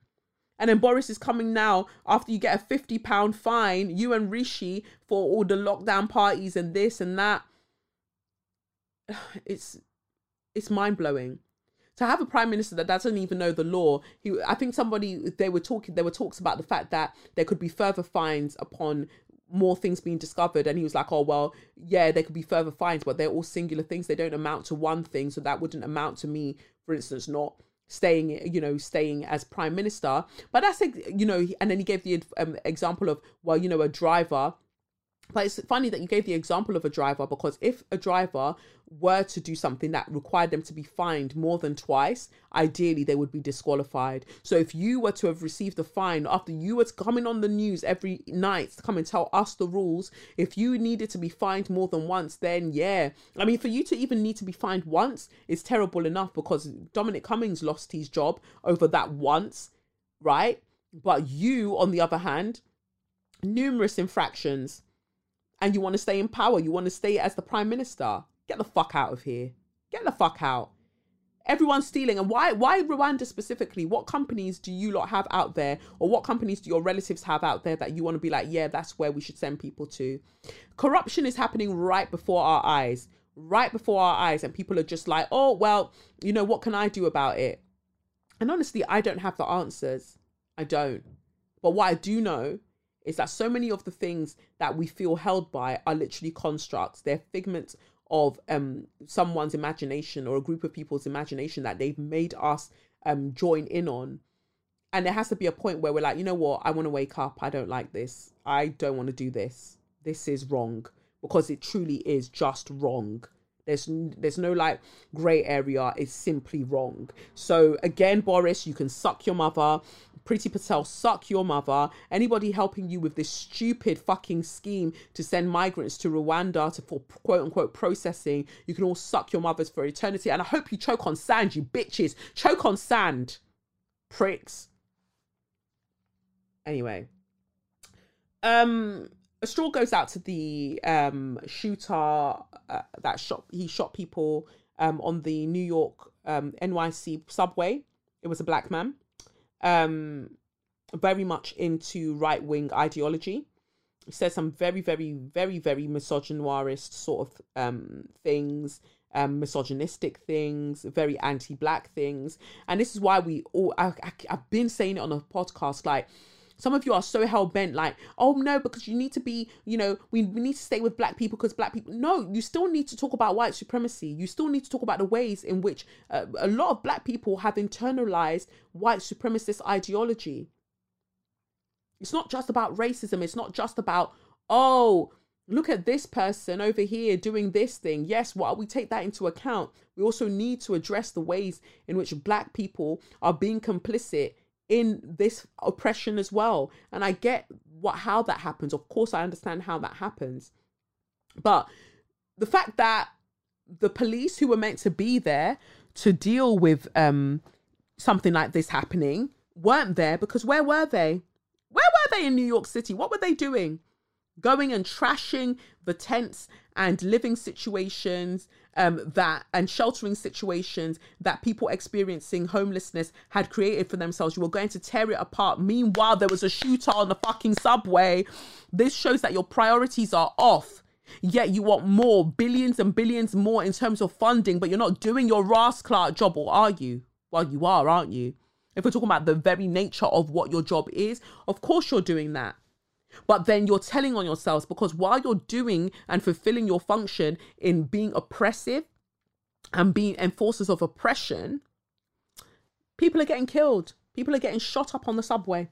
A: And then Boris is coming now after you get a 50 pound fine, you and Rishi for all the lockdown parties and this and that. It's it's mind blowing. To have a prime minister that doesn't even know the law, he I think somebody they were talking there were talks about the fact that there could be further fines upon more things being discovered. And he was like oh well yeah there could be further fines but they're all singular things. They don't amount to one thing. So that wouldn't amount to me for instance not staying you know staying as prime minister. But that's you know and then he gave the um, example of well you know a driver but it's funny that you gave the example of a driver because if a driver were to do something that required them to be fined more than twice, ideally they would be disqualified. So if you were to have received a fine after you were coming on the news every night to come and tell us the rules, if you needed to be fined more than once, then yeah. I mean, for you to even need to be fined once is terrible enough because Dominic Cummings lost his job over that once, right? But you, on the other hand, numerous infractions and you want to stay in power, you want to stay as the prime minister. Get the fuck out of here. Get the fuck out. Everyone's stealing. And why why Rwanda specifically? What companies do you lot have out there? Or what companies do your relatives have out there that you want to be like, yeah, that's where we should send people to? Corruption is happening right before our eyes. Right before our eyes. And people are just like, oh, well, you know, what can I do about it? And honestly, I don't have the answers. I don't. But what I do know is that so many of the things that we feel held by are literally constructs. They're figments of um someone's imagination or a group of people's imagination that they've made us um join in on. And there has to be a point where we're like, you know what, I want to wake up. I don't like this. I don't want to do this. This is wrong because it truly is just wrong. There's there's no like gray area. It's simply wrong. So again, Boris, you can suck your mother. Priti Patel, suck your mother. Anybody helping you with this stupid fucking scheme to send migrants to Rwanda to for quote unquote processing, you can all suck your mothers for eternity. And I hope you choke on sand, you bitches. Choke on sand, pricks. Anyway, um, a straw goes out to the um shooter uh, that shot. He shot people um on the New York um NYC subway. It was a black man um, very much into right wing ideology. He says some very, very, very, very misogynoirist sort of um, things, um, misogynistic things, very anti black things. And this is why we all, I, I, I've been saying it on a podcast like, some of you are so hell bent, like, oh no, because you need to be, you know, we, we need to stay with black people because black people. No, you still need to talk about white supremacy. You still need to talk about the ways in which uh, a lot of black people have internalized white supremacist ideology. It's not just about racism. It's not just about, oh, look at this person over here doing this thing. Yes, while we take that into account, we also need to address the ways in which black people are being complicit in this oppression as well. And i get what how that happens. Of course i understand how that happens. But the fact that the police who were meant to be there to deal with um something like this happening weren't there because where were they? Where were they in new york city? What were they doing going and trashing the tents and living situations um, that and sheltering situations that people experiencing homelessness had created for themselves. You were going to tear it apart. Meanwhile, there was a shooter on the fucking subway. This shows that your priorities are off. Yet you want more, billions and billions more in terms of funding, but you're not doing your rascal job, or are you? Well, you are, aren't you? If we're talking about the very nature of what your job is, of course you're doing that. But then you're telling on yourselves because while you're doing and fulfilling your function in being oppressive and being enforcers of oppression, people are getting killed. People are getting shot up on the subway.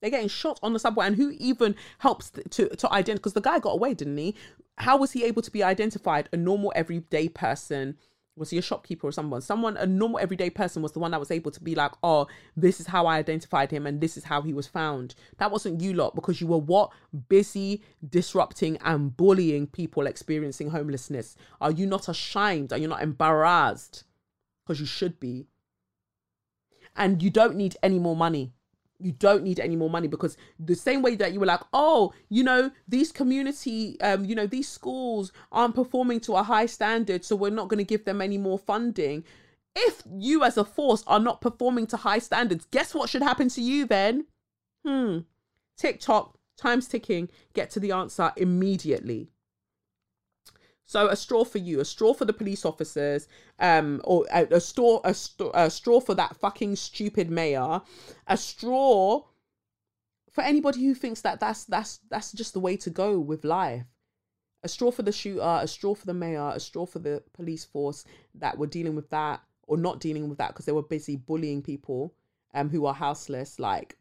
A: They're getting shot on the subway. And who even helps to, to identify? Because the guy got away, didn't he? How was he able to be identified? A normal, everyday person was he a shopkeeper or someone? Someone, a normal everyday person was the one that was able to be like, oh, this is how I identified him and this is how he was found. That wasn't you lot because you were what? Busy disrupting and bullying people experiencing homelessness. Are you not ashamed? Are you not embarrassed? Because you should be. And you don't need any more money you don't need any more money because the same way that you were like oh you know these community um you know these schools aren't performing to a high standard so we're not going to give them any more funding. If you as a force are not performing to high standards guess what should happen to you then? Hmm tiktok time's ticking. Get to the answer immediately so a straw for you, a straw for the police officers, um, or a, a straw, a, a straw for that fucking stupid mayor, a straw for anybody who thinks that that's that's that's just the way to go with life. A straw for the shooter, a straw for the mayor, a straw for the police force that were dealing with that or not dealing with that because they were busy bullying people um who are houseless. Like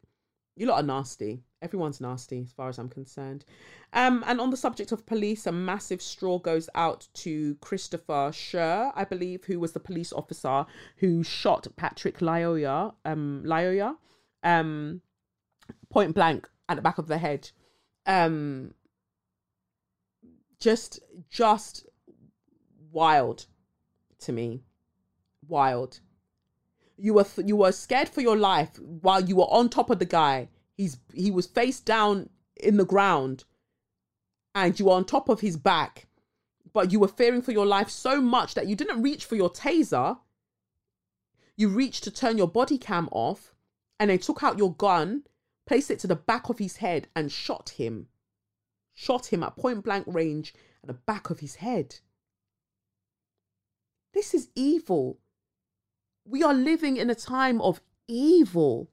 A: you lot are nasty. Everyone's nasty as far as I'm concerned. Um, and on the subject of police, a massive straw goes out to Christopher Schurr, I believe, who was the police officer who shot Patrick Lyoya, um, um, point blank at the back of the head. Um, just, just wild to me. Wild. You were you were scared for your life while you were on top of the guy he's he was face down in the ground and you were on top of his back but you were fearing for your life so much that you didn't reach for your taser. You reached to turn your body cam off and they took out your gun placed it to the back of his head and shot him. Shot him at point blank range at the back of his head. This is evil. We are living in a time of evil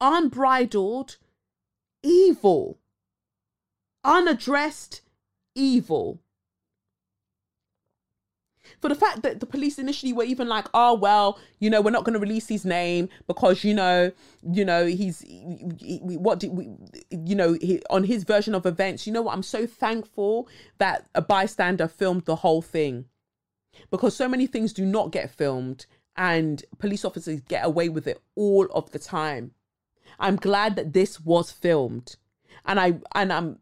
A: unbridled evil, unaddressed evil. For the fact that the police initially were even like, oh well, you know, we're not going to release his name because you know, you know, he's he, he, what did we, you know, he, on his version of events. You know what? I'm so thankful that a bystander filmed the whole thing because so many things do not get filmed and police officers get away with it all of the time. I'm glad that this was filmed. And I and I'm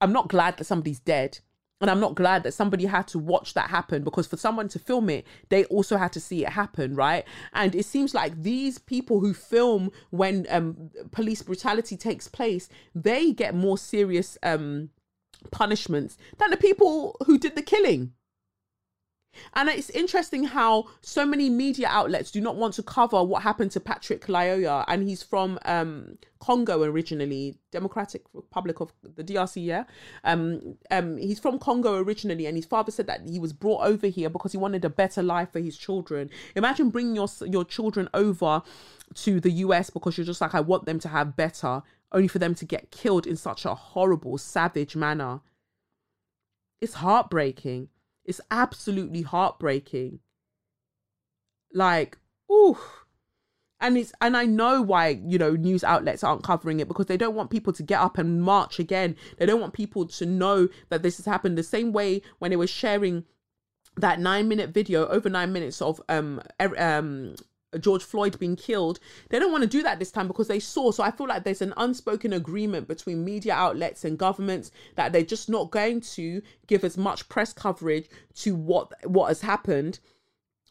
A: I'm not glad that somebody's dead. And I'm not glad that somebody had to watch that happen because for someone to film it, they also had to see it happen, right? And it seems like these people who film when um, police brutality takes place, they get more serious um, punishments than the people who did the killing. And it's interesting how so many media outlets do not want to cover what happened to Patrick Lyoya, and he's from um, Congo originally, Democratic Republic of the DRC. Yeah, um, um, he's from Congo originally, and his father said that he was brought over here because he wanted a better life for his children. Imagine bringing your your children over to the US because you're just like, I want them to have better, only for them to get killed in such a horrible, savage manner. It's heartbreaking. It's absolutely heartbreaking. Like, ooh. And it's and I know why, you know, news outlets aren't covering it because they don't want people to get up and march again. They don't want people to know that this has happened. The same way when they were sharing that nine minute video, over nine minutes of um um Uh, George Floyd being killed. They don't want to do that this time because they saw. So I feel like there's an unspoken agreement between media outlets and governments that they're just not going to give as much press coverage to what what has happened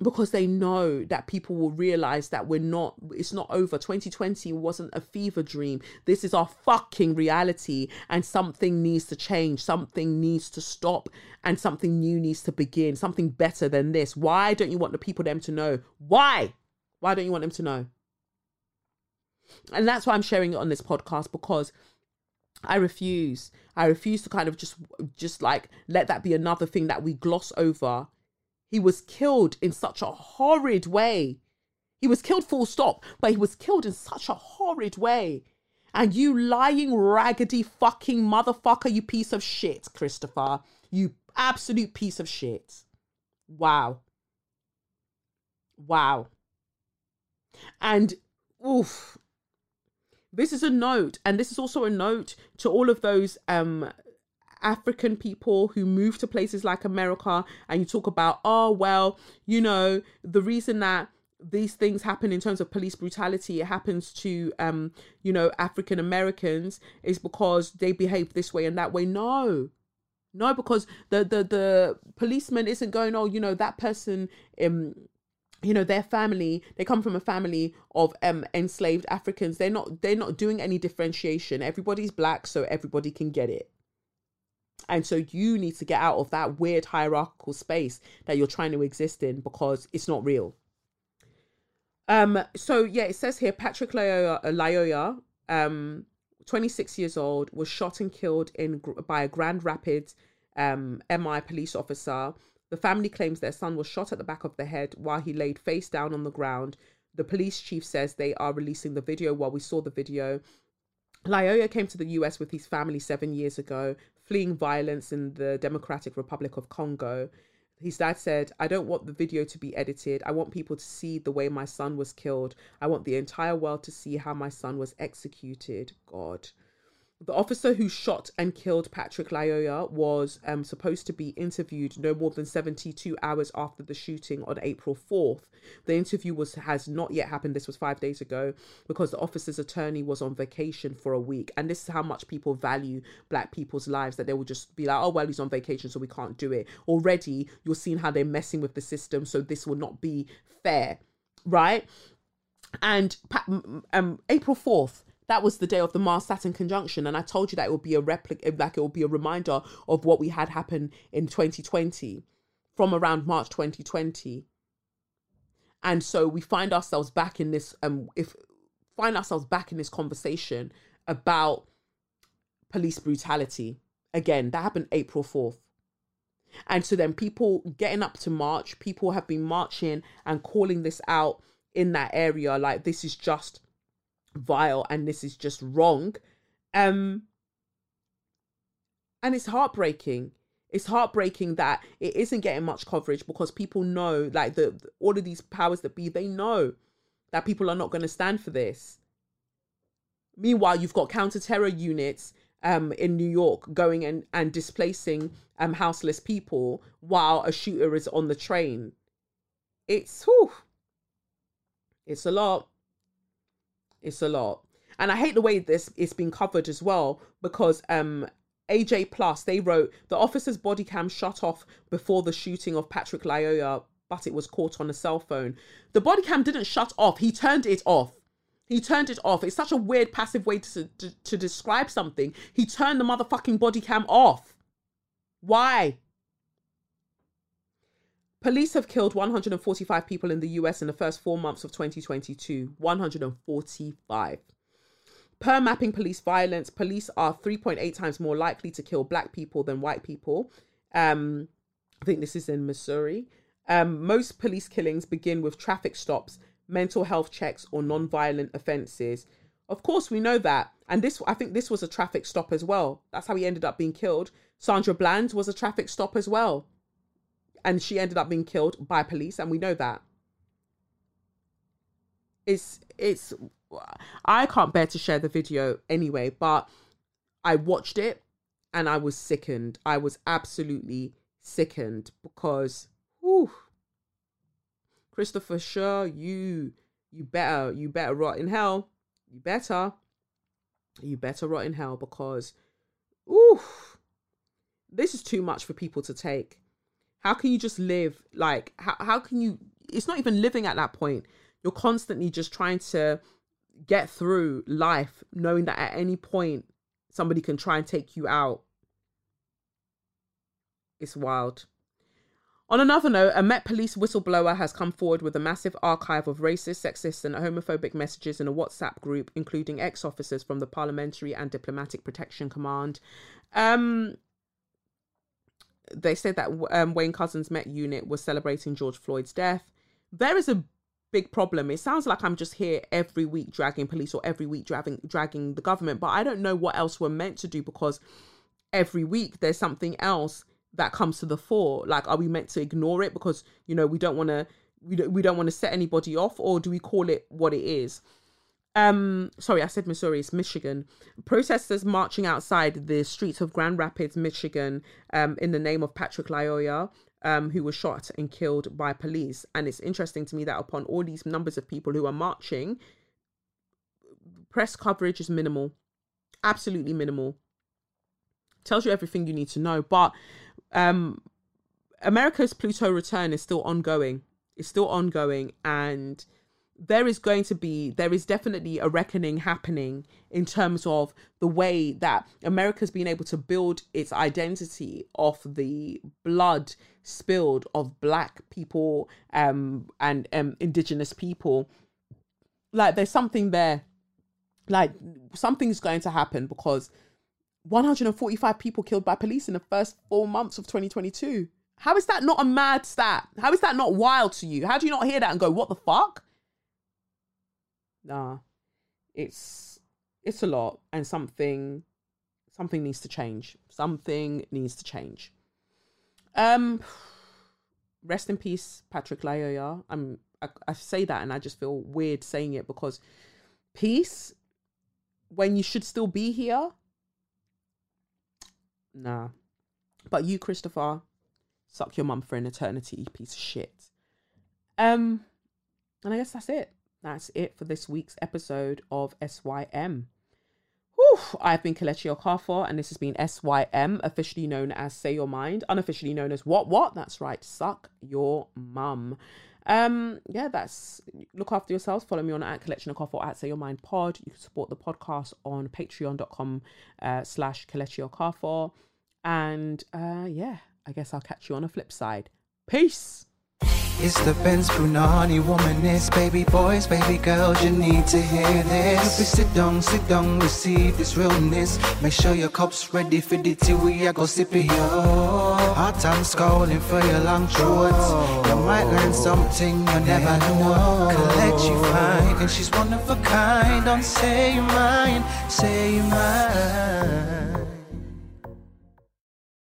A: because they know that people will realize that we're not it's not over. 2020 wasn't a fever dream. This is our fucking reality and something needs to change. Something needs to stop and something new needs to begin. Something better than this. Why don't you want the people them to know? Why why don't you want them to know and that's why i'm sharing it on this podcast because I refuse. I refuse to kind of just just like let that be another thing that we gloss over he was killed in such a horrid way. He was killed full stop, but he was killed in such a horrid way. And you lying, raggedy fucking motherfucker, you piece of shit, Christopher. You absolute piece of shit. Wow. Wow. And, oof. This is a note, and this is also a note to all of those um African people who move to places like America and you talk about, oh, well, you know, the reason that these things happen in terms of police brutality it happens to um you know african americans is because they behave this way and that way no no because the the the policeman isn't going oh you know that person um you know their family they come from a family of um enslaved africans they're not they're not doing any differentiation everybody's black so everybody can get it and so you need to get out of that weird hierarchical space that you're trying to exist in because it's not real. Um, so yeah, it says here Patrick Lyoya, uh, um, 26 years old, was shot and killed in by a Grand Rapids um, MI police officer. The family claims their son was shot at the back of the head while he laid face down on the ground. The police chief says they are releasing the video. While we saw the video, Lyoya came to the US with his family seven years ago fleeing violence in the Democratic Republic of Congo. His dad said, I don't want the video to be edited. I want people to see the way my son was killed. I want the entire world to see how my son was executed. God. The officer who shot and killed Patrick Lyoya was um, supposed to be interviewed no more than 72 hours after the shooting on April 4th. The interview was has not yet happened. This was five days ago because the officer's attorney was on vacation for a week. And this is how much people value black people's lives that they will just be like, oh, well, he's on vacation, so we can't do it. Already, you're seeing how they're messing with the system, so this will not be fair, right? And um, April 4th, that was the day of the Mars Saturn conjunction, and I told you that it would be a replica, like it would be a reminder of what we had happen in 2020, from around March 2020. And so we find ourselves back in this, um, if find ourselves back in this conversation about police brutality. Again, that happened April 4th. And so then people getting up to March, people have been marching and calling this out in that area like this is just vile and this is just wrong um and it's heartbreaking it's heartbreaking that it isn't getting much coverage because people know like the all of these powers that be they know that people are not going to stand for this meanwhile you've got counter-terror units um, in New York going and, and displacing um, houseless people while a shooter is on the train. It's whew, it's a lot. It's a lot. And I hate the way this is being covered as well because um AJ Plus they wrote the officer's body cam shut off before the shooting of Patrick Lyoya, but it was caught on a cell phone. The body cam didn't shut off, he turned it off. He turned it off. It's such a weird passive way to, to, to describe something. He turned the motherfucking body cam off. Why? Police have killed 145 people in the US in the first four months of 2022. 145. Per mapping police violence, police are 3.8 times more likely to kill black people than white people. Um, I think this is in Missouri. Um, most police killings begin with traffic stops, mental health checks, or non-violent offences. Of course, we know that. And this, I think this was a traffic stop as well. That's how he ended up being killed. Sandra Bland was a traffic stop as well and she ended up being killed by police, and we know that. It's it's I can't bear to share the video anyway, but I watched it and I was sickened. I was absolutely sickened because whew, Christopher Schurr, you you better you better rot in hell. You better. You better rot in hell because ooh this is too much for people to take how can you just live like how, how can you it's not even living at that point. You're constantly just trying to get through life, knowing that at any point somebody can try and take you out. It's wild. On another note, a Met Police whistleblower has come forward with a massive archive of racist, sexist, and homophobic messages in a WhatsApp group, including ex officers from the Parliamentary and Diplomatic Protection Command. Um, they said that um, Wayne Couzens' Met unit was celebrating George Floyd's death. There is a big problem. It sounds like I'm just here every week dragging police or every week dragging dragging the government, but I don't know what else we're meant to do because every week there's something else that comes to the fore like are we meant to ignore it because you know we don't want to we don't, we don't want to set anybody off or do we call it what it is um sorry i said missouri it's michigan. Protesters marching outside the streets of grand rapids michigan um in the name of patrick lyoya um, who was shot and killed by police. And it's interesting to me that upon all these numbers of people who are marching press coverage is minimal absolutely minimal. Tells you everything you need to know but um, America's Pluto return is still ongoing. It's still ongoing, and there is going to be there is definitely a reckoning happening in terms of the way that America's been able to build its identity off the blood spilled of black people um and um indigenous people like there's something there like something's going to happen because 145 people killed by police in the first four months of 2022. How is that not a mad stat? How is that not wild to you? How do you not hear that and go, what the fuck? Nah. It's it's a lot and something something needs to change. Something needs to change. Um rest in peace, Patrick Lyoya. I'm I, I say that and I just feel weird saying it because peace when you should still be here Nah. But you, Christopher, suck your mum for an eternity, piece of shit. Um, and I guess that's it. That's it for this week's episode of SYM. Whew, I've been Kelechi Okafor, and this has been SYM, officially known as Say Your Mind, unofficially known as What What? That's right, suck your mum. Um, yeah, that's look after yourselves. Follow me on at Kelechnekoff or at Say Your Mind Pod. You can support the podcast on patreon.com uh, slash Kelechi Okafor. And uh, yeah, I guess I'll catch you on the flip side. Peace.
B: It's the Benz Brunani womanist, baby boys, baby girls, you need to hear this. If sit down, sit down, receive this realness. Make sure your cup's ready for the tea, we are go sip it, yo. Hot time scalding for your long shorts. You might learn something you never know. Collect you fine, and she's one of a kind. Don't say you mine, say you mine.